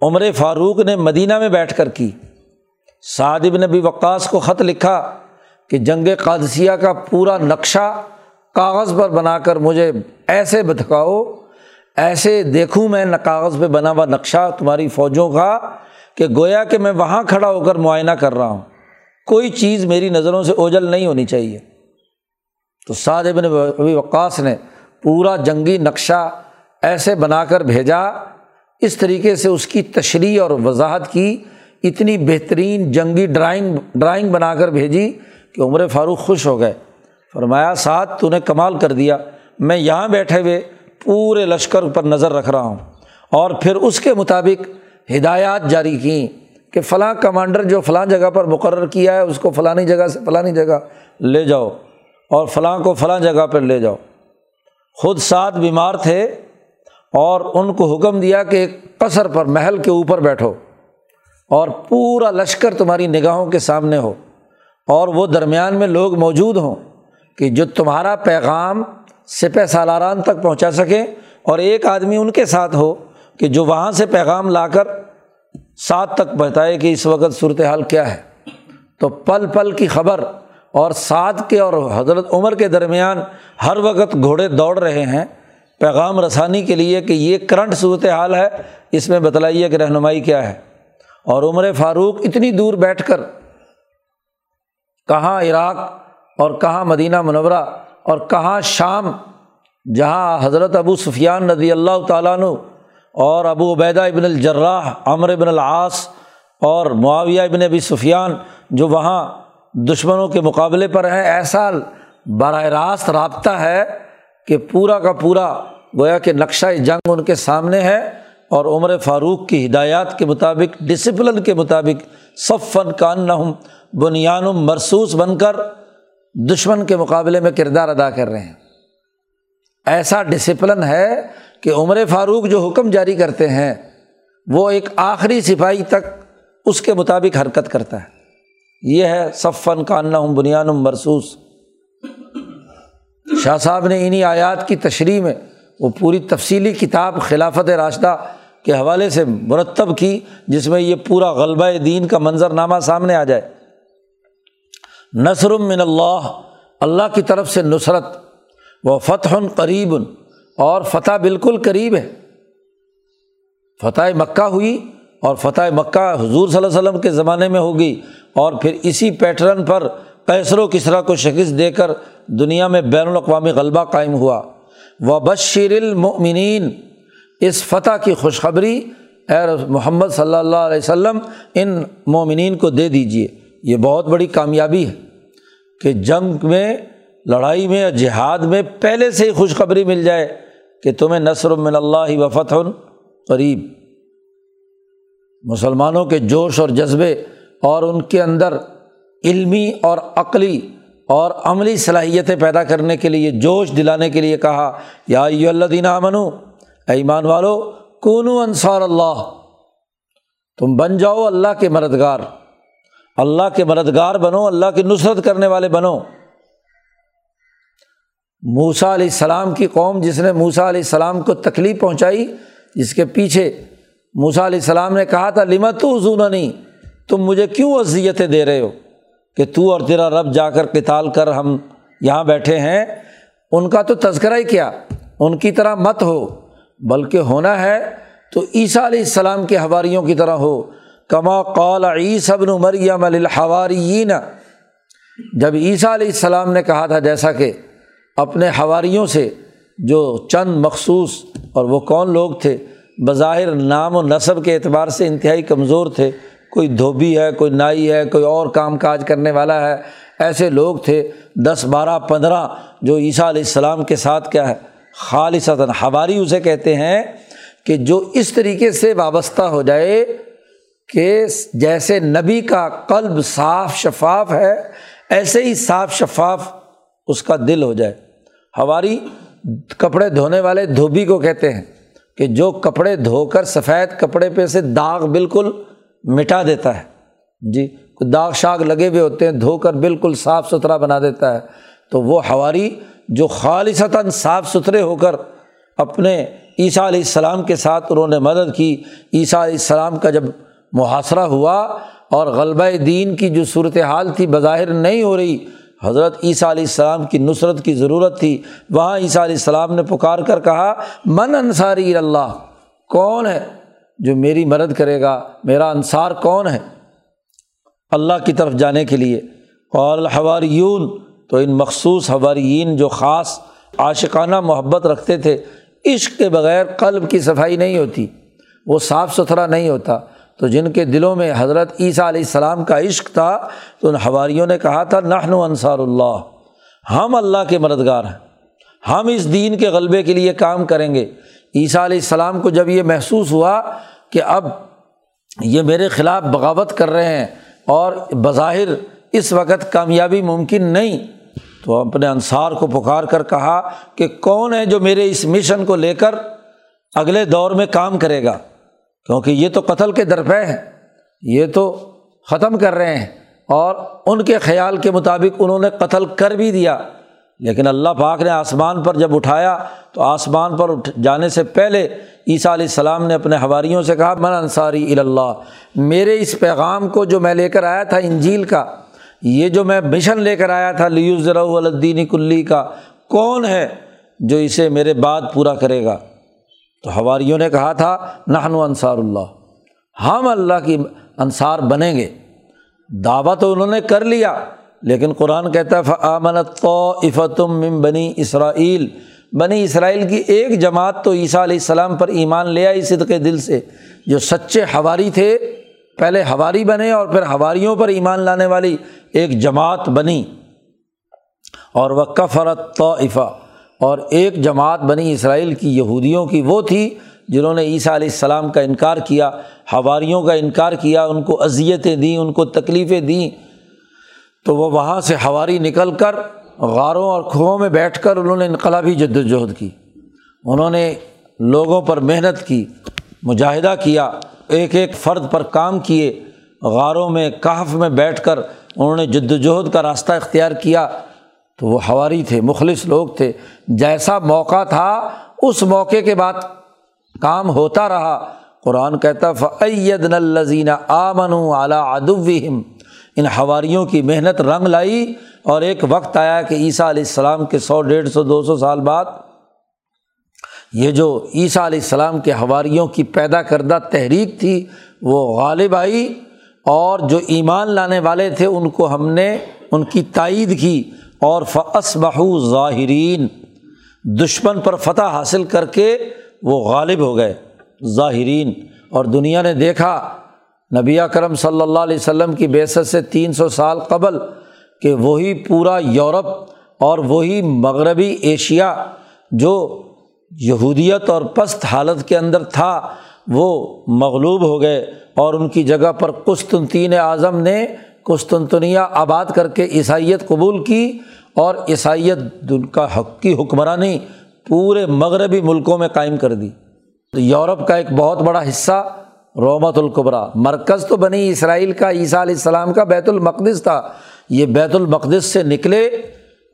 عمر فاروق نے مدینہ میں بیٹھ کر کی۔ صادب نبی وقاص کو خط لکھا کہ جنگ قادثیہ کا پورا نقشہ کاغذ پر بنا کر مجھے ایسے بتکاؤ، ایسے دیکھوں میں نہ کاغذ پہ بنا ہوا نقشہ تمہاری فوجوں کا کہ گویا کہ میں وہاں کھڑا ہو کر معائنہ کر رہا ہوں۔ کوئی چیز میری نظروں سے اوجل نہیں ہونی چاہیے۔ تو سعد ابن ابھی وقاص نے پورا جنگی نقشہ ایسے بنا کر بھیجا، اس طریقے سے اس کی تشریح اور وضاحت کی، اتنی بہترین جنگی ڈرائنگ ڈرائنگ بنا کر بھیجی کہ عمر فاروق خوش ہو گئے۔ فرمایا ساتھ تو نے کمال کر دیا۔ میں یہاں بیٹھے ہوئے پورے لشکر پر نظر رکھ رہا ہوں۔ اور پھر اس کے مطابق ہدایات جاری کیں۔ کہ فلاں کمانڈر جو فلاں جگہ پر مقرر کیا ہے، اس کو فلانی جگہ سے فلانی جگہ لے جاؤ اور فلاں کو فلاں جگہ پر لے جاؤ۔ خود ساتھ بیمار تھے اور ان کو حکم دیا کہ ایک قصر پر، محل کے اوپر بیٹھو اور پورا لشکر تمہاری نگاہوں کے سامنے ہو۔ اور وہ درمیان میں لوگ موجود ہوں کہ جو تمہارا پیغام سپہ سالاران تک پہنچا سکیں اور ایک آدمی ان کے ساتھ ہو کہ جو وہاں سے پیغام لا کر ساتھ تک بتائے کہ اس وقت صورت حال کیا ہے۔ تو پل پل کی خبر اور سعد کے اور حضرت عمر کے درمیان ہر وقت گھوڑے دوڑ رہے ہیں۔ پیغام رسانی کے لیے کہ یہ کرنٹ صورت حال ہے، اس میں بتلائیے کہ رہنمائی کیا ہے۔ اور عمر فاروق اتنی دور بیٹھ کر کہاں عراق اور کہاں مدینہ منورہ اور کہاں شام، جہاں حضرت ابو سفیان ندی اللہ تعالیٰ عنہ اور ابو عبیدہ ابن الجراح، عمر ابن العاص اور معاویہ ابن ابی سفیان جو وہاں دشمنوں کے مقابلے پر ہیں ایسا براہ راست رابطہ ہے کہ پورا کا پورا گویا کہ نقشہ جنگ ان کے سامنے ہے اور عمر فاروق کی ہدایات کے مطابق ڈسپلن کے مطابق صف فن کان نہ بنیان مرسوس بن کر دشمن کے مقابلے میں کردار ادا کر رہے ہیں۔ ایسا ڈسپلن ہے کہ عمر فاروق جو حکم جاری کرتے ہیں، وہ ایک آخری سپاہی تک اس کے مطابق حرکت کرتا ہے۔ یہ ہے صفن کاننا ہوں بنیان مرسوس شاہ صاحب نے انہیں آیات کی تشریح میں وہ پوری تفصیلی کتاب خلافت راشدہ کے حوالے سے مرتب کی، جس میں یہ پورا غلبہ دین کا منظر نامہ سامنے آ جائے۔ نثر من اللہ اللہ کی طرف سے نصرت، وہ فتح قریب۔ اور فتح بالکل قریب ہے۔ فتح مکہ ہوئی اور فتح مکہ حضور صلی اللہ علیہ وسلم کے زمانے میں ہوگی اور پھر اسی پیٹرن پر کیسر و کسرا کو شکست دے کر دنیا میں بین الاقوامی غلبہ قائم ہوا۔ و بشیر المؤمنین اس فتح کی خوشخبری اے محمد صلی اللہ علیہ وسلم ان مومنین کو دے دیجیے یہ بہت بڑی کامیابی ہے کہ جنگ میں، لڑائی میں جہاد میں پہلے سے ہی خوشخبری مل جائے۔ کہ تمہیں نثر من اللہ و فتح قریب۔ مسلمانوں کے جوش اور جذبے اور ان کے اندر علمی اور عقلی اور عملی صلاحیتیں پیدا کرنے کے لیے جوش دلانے کے لیے کہا، یا اللہ دینا منو ایمان والو کون انصار اللہ۔ تم بن جاؤ اللہ کے مددگار۔ اللہ کے مددگار بنو، اللہ کی نصرت کرنے والے بنو۔ موسا علیہ السلام کی قوم جس نے موسا علیہ السلام کو تکلیف پہنچائی، جس کے پیچھے موسا علیہ السلام نے کہا تھا لمت زون نہیں تم مجھے کیوں اذیتیں دے رہے ہو؟ کہ تو اور تیرا رب جا کر کتال کر ہم یہاں بیٹھے ہیں۔ ان کا تو تذکرہ ہی کیا، ان کی طرح مت ہو، بلکہ ہونا ہے تو عیسیٰ علیہ السلام کے حواریوں کی طرح ہو۔ کما قال عیسبن مریم الحوارین جب عیسیٰ علیہ السلام نے کہا تھا، جیسا کہ اپنے حواریوں سے جو چند مخصوص اور وہ کون لوگ تھے، بظاہر نام و نصب کے اعتبار سے انتہائی کمزور تھے، کوئی دھوبی ہے، کوئی نائی ہے، کوئی اور کام کاج کرنے والا ہے، ایسے لوگ تھے، دس، بارہ، پندرہ، جو عیسیٰ علیہ السلام کے ساتھ کیا ہے، خالصتاً حواری اسے کہتے ہیں کہ جو اس طریقے سے وابستہ ہو جائے کہ جیسے نبی کا قلب صاف شفاف ہے، ایسے ہی صاف شفاف اس کا دل ہو جائے۔ ہماری کپڑے دھونے والے دھوبی کو کہتے ہیں کہ جو کپڑے دھو کر سفید کپڑے پہ سے داغ بالکل مٹا دیتا ہے۔ جی داغ شاغ لگے ہوئے ہوتے ہیں، دھو کر بالکل صاف ستھرا بنا دیتا ہے۔ تو وہ ہواری جو خالصتاً صاف ستھرے ہو کر اپنے عیسیٰ علیہ السلام کے ساتھ انہوں نے مدد کی۔ عیسیٰ علیہ السلام کا جب محاصرہ ہوا اور غلبہ دین کی جو صورت حال تھی، بظاہر نہیں ہو رہی حضرت عیسیٰ علیہ السلام کی نصرت کی ضرورت تھی۔ وہاں عیسیٰ علیہ السلام نے پکار کر کہا، من انصاری اللہ، کون ہے جو میری مدد کرے گا؟ میرا انصار کون ہے؟ اللہ کی طرف جانے کے لیے۔ قول حواریون تو ان مخصوص حواریین جو خاص عاشقانہ محبت رکھتے تھے، عشق کے بغیر قلب کی صفائی نہیں ہوتی، وہ صاف ستھرا نہیں ہوتا۔ تو جن کے دلوں میں حضرت عیسیٰ علیہ السلام کا عشق تھا تو ان حواریوں نے کہا تھا نحن و انصار اللہ، ہم اللہ کے مددگار ہیں، ہم اس دین کے غلبے کے لیے کام کریں گے۔ عیسیٰ علیہ السلام کو جب یہ محسوس ہوا کہ اب یہ میرے خلاف بغاوت کر رہے ہیں اور بظاہر اس وقت کامیابی ممکن نہیں، تو اپنے انصار کو پکار کر کہا کہ کون ہے جو میرے اس مشن کو لے کر اگلے دور میں کام کرے گا؟ کیونکہ یہ تو قتل کے درپے ہیں، یہ تو ختم کر رہے ہیں، اور ان کے خیال کے مطابق انہوں نے قتل کر بھی دیا۔ لیکن اللہ پاک نے آسمان پر جب اٹھایا تو آسمان پر اٹھ جانے سے پہلے عیسیٰ علیہ السلام نے اپنے حواریوں سے کہا، من انصاری اللہ میرے اس پیغام کو جو میں لے کر آیا تھا انجیل کا، یہ جو میں مشن لے کر آیا تھا لیوز الدین کلی کا، کون ہے جو اسے میرے بعد پورا کرے گا؟ تو ہواریوں نے کہا تھا نہن انصار اللہ۔ ہم اللہ کی انصار بنیں گے۔ دعویٰ تو انہوں نے کر لیا، لیکن قرآن کہتا ہے فعمنت تو افتم مم بنی اسرائیل بنی اسرائیل کی ایک جماعت تو عیسیٰ علیہ السلام پر ایمان لے آئی صدق دل سے۔ جو سچے ہواری تھے، پہلے ہواری بنے اور پھر ہواریوں پر ایمان لانے والی ایک جماعت بنی۔ اور وہ کفرت تو اور ایک جماعت بنی اسرائیل کی یہودیوں کی وہ تھی جنہوں نے عیسیٰ علیہ السلام کا انکار کیا ہواریوں کا انکار کیا، ان کو اذیتیں دیں، ان کو تکلیفیں دیں۔ تو وہ وہاں سے ہواری نکل کر غاروں اور کھوؤں میں بیٹھ کر انہوں نے انقلابی جد وجہد کی۔ انہوں نے لوگوں پر محنت کی، مجاہدہ کیا، ایک ایک فرد پر کام کیے، غاروں میں، کہف میں بیٹھ کر انہوں نے جد وجہد کا راستہ اختیار کیا۔ تو وہ ہواری تھے، مخلص لوگ تھے۔ جیسا موقع تھا، اس موقع کے بعد کام ہوتا رہا۔ قرآن کہتا فعید الزین آمن اعلیٰ ادوہم ان ہواریوں کی محنت رنگ لائی اور ایک وقت آیا کہ عیسیٰ علیہ السلام کے سو، ڈیڑھ سو، دو سو سال بعد یہ جو عیسیٰ علیہ السلام کے ہواریوں کی پیدا کردہ تحریک تھی، وہ غالب آئی اور جو ایمان لانے والے تھے، ان کو ہم نے، ان کی تائید کی۔ اور فعص بہو ظاہرین دشمن پر فتح حاصل کر کے وہ غالب ہو گئے، ظاہرین۔ اور دنیا نے دیکھا، نبی کرم صلی اللہ علیہ وسلم کی بیست سے تین سو سال قبل کہ وہی پورا یورپ اور وہی مغربی ایشیا جو یہودیت اور پست حالت کے اندر تھا، وہ مغلوب ہو گئے۔ اور ان کی جگہ پر قسطنطین اعظم نے قسطنطنیہ آباد کر کے عیسائیت قبول کی اور عیسائیت کا حق کی حکمرانی پورے مغربی ملکوں میں قائم کر دی۔ تو یورپ کا ایک بہت بڑا حصہ رومت القبرا۔ مرکز تو بنی اسرائیل کا، عیسیٰ علیہ السلام کا بیت المقدس تھا۔ یہ بیت المقدس سے نکلے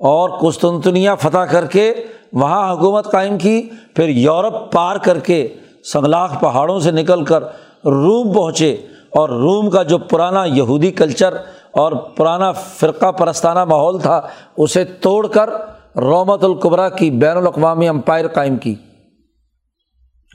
اور قسطنطنیہ فتح کر کے وہاں حکومت قائم کی۔ پھر یورپ پار کر کے سنگلاخ پہاڑوں سے نکل کر روم پہنچے۔ اور روم کا جو پرانا یہودی کلچر اور پرانا فرقہ پرستانہ ماحول تھا، اسے توڑ کر رومت القبرا کی بین الاقوامی امپائر قائم کی۔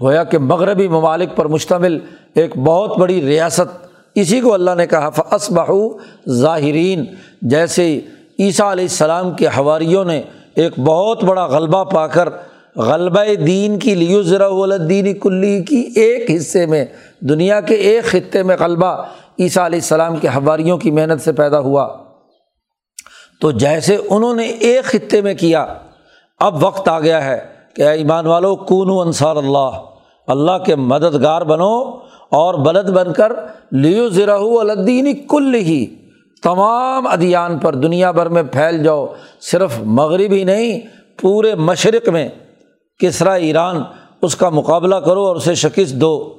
گویا کہ مغربی ممالک پر مشتمل ایک بہت بڑی ریاست، اسی کو اللہ نے کہا فس بہو ظاہرین۔ جیسے عیسیٰ علیہ السلام کے حواریوں نے ایک بہت بڑا غلبہ پا کر غلبہ دین کی لیو ذرا الدین کلی کی ایک حصے میں، دنیا کے ایک خطے میں غلبہ عیسیٰ علیہ السلام کے حواریوں کی محنت سے پیدا ہوا۔ تو جیسے انہوں نے ایک خطے میں کیا، اب وقت آ گیا ہے کہ ایمان والو کون انصار اللہ اللہ کے مددگار بنو اور بلد بن کر لیو ذرا الدین کل ہی تمام ادیان پر دنیا بھر میں پھیل جاؤ، صرف مغرب ہی نہیں، پورے مشرق میں۔ کسرا ایران اس کا مقابلہ کرو اور اسے شکست دو۔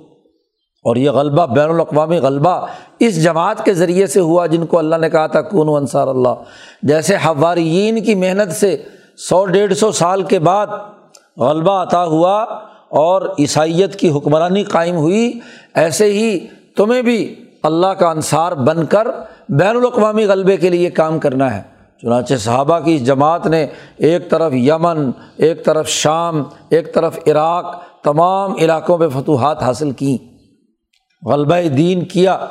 اور یہ غلبہ، بین الاقوامی غلبہ اس جماعت کے ذریعے سے ہوا جن کو اللہ نے کہا تھا کون انصار اللہ۔ جیسے حوارین کی محنت سے سو ڈیڑھ سو سال کے بعد غلبہ عطا ہوا اور عیسائیت کی حکمرانی قائم ہوئی، ایسے ہی تمہیں بھی اللہ کا انصار بن کر بین الاقوامی غلبے کے لیے کام کرنا ہے۔ چنانچہ صحابہ کی جماعت نے ایک طرف یمن، ایک طرف شام، ایک طرف عراق، تمام علاقوں پہ فتوحات حاصل کیں غلبہ دین کیا۔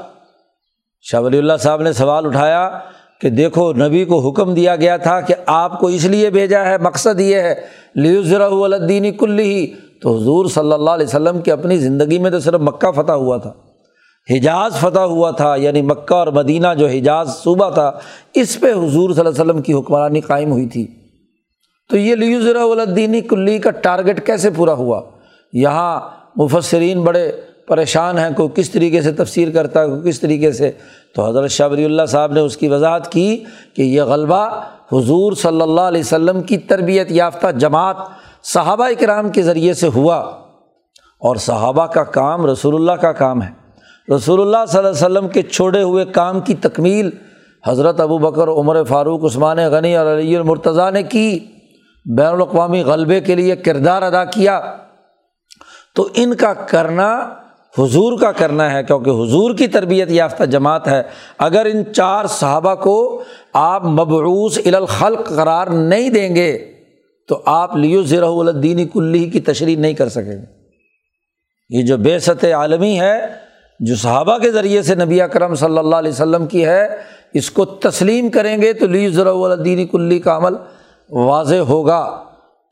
شاہ ولی اللہ صاحب نے سوال اٹھایا کہ دیکھو نبی کو حکم دیا گیا تھا کہ آپ کو اس لیے بھیجا ہے، مقصد یہ ہے لیوزرا الدینی کل ہی۔ تو حضور صلی اللہ علیہ وسلم کی اپنی زندگی میں تو صرف مکہ فتح ہوا تھا۔ حجاز فتح ہوا تھا یعنی مکہ اور مدینہ جو حجاز صوبہ تھا، اس پہ حضور صلی اللہ علیہ وسلم کی حکمرانی قائم ہوئی تھی۔ تو یہ لیوزرا الدینی کلی کا ٹارگیٹ کیسے پورا ہوا؟ یہاں مفسرین بڑے پریشان ہیں، کوئی کس طریقے سے تفسیر کرتا ہے، کوئی کس طریقے سے۔ تو حضرت شاہ ولی اللہ صاحب نے اس کی وضاحت کی کہ یہ غلبہ حضور صلی اللہ علیہ وسلم کی تربیت یافتہ جماعت صحابہ کرام کے ذریعے سے ہوا۔ اور صحابہ کا کام رسول اللہ کا کام ہے۔ رسول اللہ صلی اللہ علیہ وسلم کے چھوڑے ہوئے کام کی تکمیل حضرت ابو بکر، عمر فاروق، عثمان غنی اور علی المرتضیٰ نے کی، بین الاقوامی غلبے کے لیے کردار ادا کیا۔ تو ان کا کرنا حضور کا کرنا ہے، کیونکہ حضور کی تربیت یافتہ جماعت ہے۔ اگر ان چار صحابہ کو آپ مبعوث الخلق قرار نہیں دیں گے، تو آپ لیو ذرا الدینی کلی کی تشریح نہیں کر سکیں گے۔ یہ جو بے ست عالمی ہے جو صحابہ کے ذریعے سے نبی اکرم صلی اللہ علیہ وسلم کی ہے، اس کو تسلیم کریں گے تو لیو ذرا الدینی کلی کا عمل واضح ہوگا۔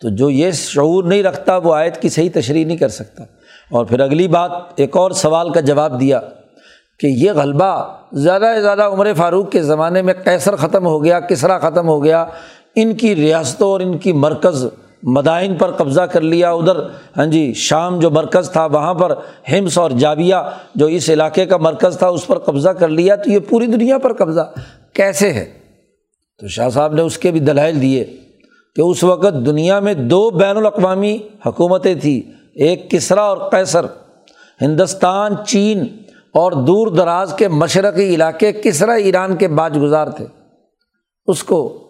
تو جو یہ شعور نہیں رکھتا، وہ آیت کی صحیح تشریح نہیں کر سکتا۔ اور پھر اگلی بات، ایک اور سوال کا جواب دیا کہ یہ غلبہ زیادہ سے زیادہ عمر فاروق کے زمانے میں کیسر ختم ہو گیا، کسرا ختم ہو گیا۔ ان کی ریاستوں اور ان کی مرکز مدائن پر قبضہ کر لیا ادھر۔ ہاں جی شام جو مرکز تھا وہاں پر ہمس اور جاویہ جو اس علاقے کا مرکز تھا اس پر قبضہ کر لیا۔ تو یہ پوری دنیا پر قبضہ کیسے ہے؟ تو شاہ صاحب نے اس کے بھی دلائل دیے کہ اس وقت دنیا میں دو بین الاقوامی حکومتیں تھیں، ایک کسرا اور قیصر۔ ہندوستان، چین اور دور دراز کے مشرقی علاقے کسرا ایران کے باج گزار تھے۔ اس کو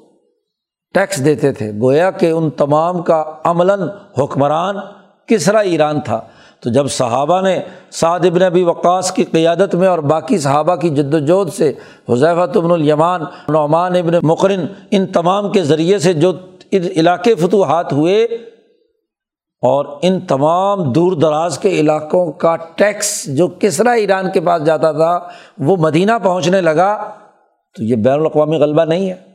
ٹیکس دیتے تھے۔ گویا کہ ان تمام کا عملاً حکمران کسرا ایران تھا۔ تو جب صحابہ نے سعد ابن ابی وقاص کی قیادت میں اور باقی صحابہ کی جد وجہد سے حضیفۃ ابن الیمان، نعمان ابن مقرن، ان تمام کے ذریعے سے جو علاقے فتوحات ہوئے اور ان تمام دور دراز کے علاقوں کا ٹیکس جو کسرا ایران کے پاس جاتا تھا، وہ مدینہ پہنچنے لگا، تو یہ بین الاقوامی غلبہ نہیں ہے۔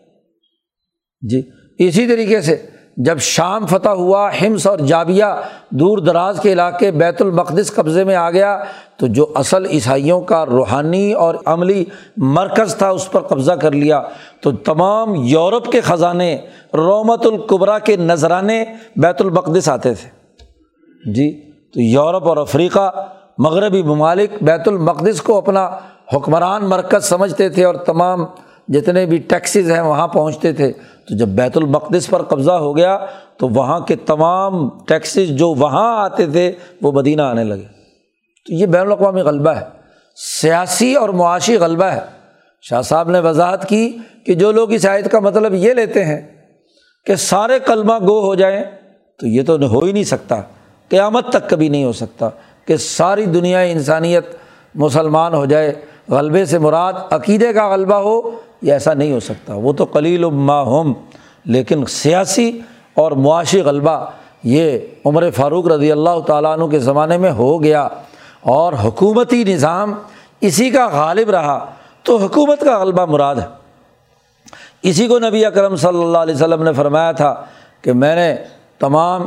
جی اسی طریقے سے جب شام فتح ہوا، ہمس اور جابیہ دور دراز کے علاقے بیت المقدس قبضے میں آ گیا، تو جو اصل عیسائیوں کا روحانی اور عملی مرکز تھا، اس پر قبضہ کر لیا۔ تو تمام یورپ کے خزانے، رومت القبرا کے نذرانے بیت المقدس آتے تھے۔ جی تو یورپ اور افریقہ، مغربی ممالک بیت المقدس کو اپنا حکمران مرکز سمجھتے تھے اور تمام جتنے بھی ٹیکسیز ہیں، وہاں پہنچتے تھے۔ تو جب بیت المقدس پر قبضہ ہو گیا تو وہاں کے تمام ٹیکسیز جو وہاں آتے تھے وہ مدینہ آنے لگے۔ تو یہ بین الاقوامی غلبہ ہے۔ سیاسی اور معاشی غلبہ ہے۔ شاہ صاحب نے وضاحت کی کہ جو لوگ اس آیت کا مطلب یہ لیتے ہیں کہ سارے کلمہ گو ہو جائیں تو یہ تو ہو ہی نہیں سکتا۔ قیامت تک کبھی نہیں ہو سکتا کہ ساری دنیا انسانیت مسلمان ہو جائے۔ غلبے سے مراد عقیدے کا غلبہ ہو۔ یہ ایسا نہیں ہو سکتا۔ وہ تو کلیل ما ہم لیکن سیاسی اور معاشی غلبہ یہ عمر فاروق رضی اللہ تعالیٰ عنہ کے زمانے میں ہو گیا۔ اور حکومتی نظام اسی کا غالب رہا۔ تو حکومت کا غلبہ مراد ہے۔ اسی کو نبی اکرم صلی اللہ علیہ وسلم نے فرمایا تھا کہ میں نے تمام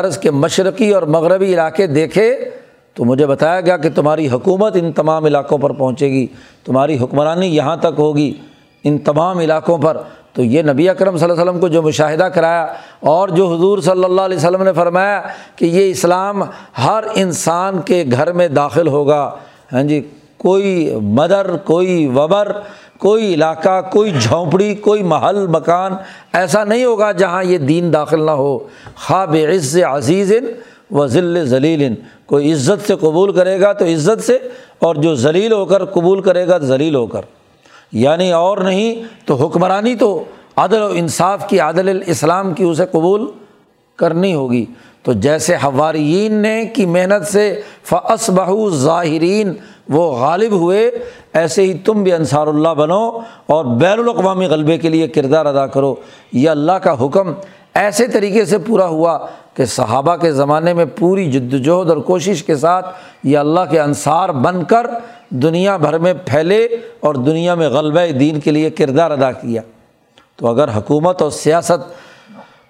عرض کے مشرقی اور مغربی علاقے دیکھے، تو مجھے بتایا گیا کہ تمہاری حکومت ان تمام علاقوں پر پہنچے گی، تمہاری حکمرانی یہاں تک ہوگی۔ ان تمام علاقوں پر۔ تو یہ نبی اکرم صلی اللہ علیہ وسلم کو جو مشاہدہ کرایا اور جو حضور صلی اللہ علیہ وسلم نے فرمایا کہ یہ اسلام ہر انسان کے گھر میں داخل ہوگا۔ ہاں جی کوئی مدر، کوئی وبر، کوئی علاقہ، کوئی جھونپڑی، کوئی محل، مکان ایسا نہیں ہوگا جہاں یہ دین داخل نہ ہو۔ خواب عز عزیز و ذل ذلیل، کوئی عزت سے قبول کرے گا تو عزت سے، اور جو ذلیل ہو کر قبول کرے گا ذلیل ہو کر۔ یعنی اور نہیں تو حکمرانی تو عدل و انصاف کی عادل الاسلام کی اسے قبول کرنی ہوگی۔ تو جیسے حوارین نے کی محنت سے فعص بہو ظاہرین وہ غالب ہوئے، ایسے ہی تم بھی انصار اللہ بنو اور بین الاقوامی غلبے کے لیے کردار ادا کرو۔ یہ اللہ کا حکم ایسے طریقے سے پورا ہوا کہ صحابہ کے زمانے میں پوری جد وجہد اور کوشش کے ساتھ یہ اللہ کے انصار بن کر دنیا بھر میں پھیلے اور دنیا میں غلبہ دین کے لیے کردار ادا کیا۔ تو اگر حکومت اور سیاست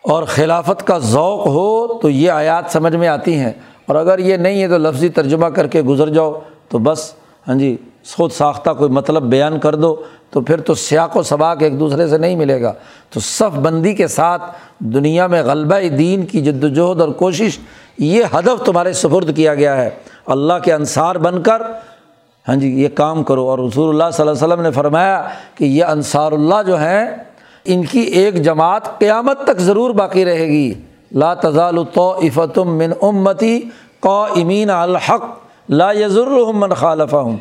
اور خلافت کا ذوق ہو تو یہ آیات سمجھ میں آتی ہیں۔ اور اگر یہ نہیں ہے تو لفظی ترجمہ کر کے گزر جاؤ۔ تو بس ہاں جی خود ساختہ کوئی مطلب بیان کر دو۔ تو پھر تو سیاق و سباق ایک دوسرے سے نہیں ملے گا۔ تو صف بندی کے ساتھ دنیا میں غلبہ دین کی جد وجہد اور کوشش، یہ ہدف تمہارے سفرد کیا گیا ہے۔ اللہ کے انصار بن کر ہاں جی یہ کام کرو۔ اور رسول اللہ صلی اللہ علیہ وسلم نے فرمایا کہ یہ انصار اللہ جو ہیں، ان کی ایک جماعت قیامت تک ضرور باقی رہے گی۔ لا تضال تو من امتی قو امین الحق، لا یزر من خالف ہوں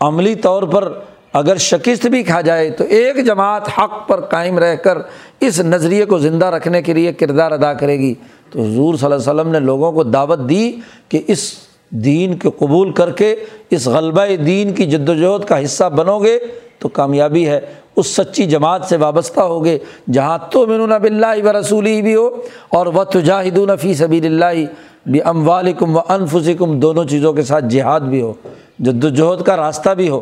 عملی طور پر اگر شکست بھی کھا جائے تو ایک جماعت حق پر قائم رہ کر اس نظریے کو زندہ رکھنے کے لیے کردار ادا کرے گی۔ تو حضور صلی اللہ علیہ وسلم نے لوگوں کو دعوت دی کہ اس دین کو قبول کر کے اس غلبہ دین کی جد وجہد کا حصہ بنو گے تو کامیابی ہے۔ اس سچی جماعت سے وابستہ ہوگے جہاں تو من بلّہ و رسولی بھی ہو اور وہ تجاہدون فی سبیل اللہ بھی ام والم و انفسکم، دونوں چیزوں کے ساتھ جہاد بھی ہو۔ جد وجہد کا راستہ بھی ہو۔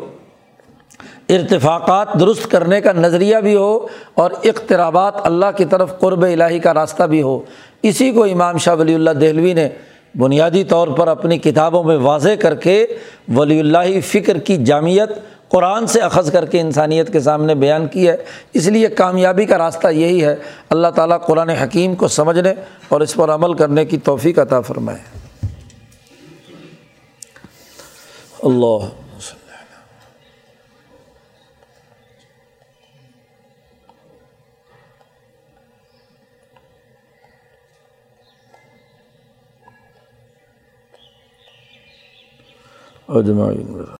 ارتفاقات درست کرنے کا نظریہ بھی ہو اور اقترابات اللہ کی طرف قرب الہی کا راستہ بھی ہو۔ اسی کو امام شاہ ولی اللہ دہلوی نے بنیادی طور پر اپنی کتابوں میں واضح کر کے ولی اللہ فکر کی جامعت قرآن سے اخذ کر کے انسانیت کے سامنے بیان کی ہے۔ اس لیے کامیابی کا راستہ یہی ہے۔ اللہ تعالیٰ قرآن حکیم کو سمجھنے اور اس پر عمل کرنے کی توفیق عطا فرمائے۔ اللہ اجمعین۔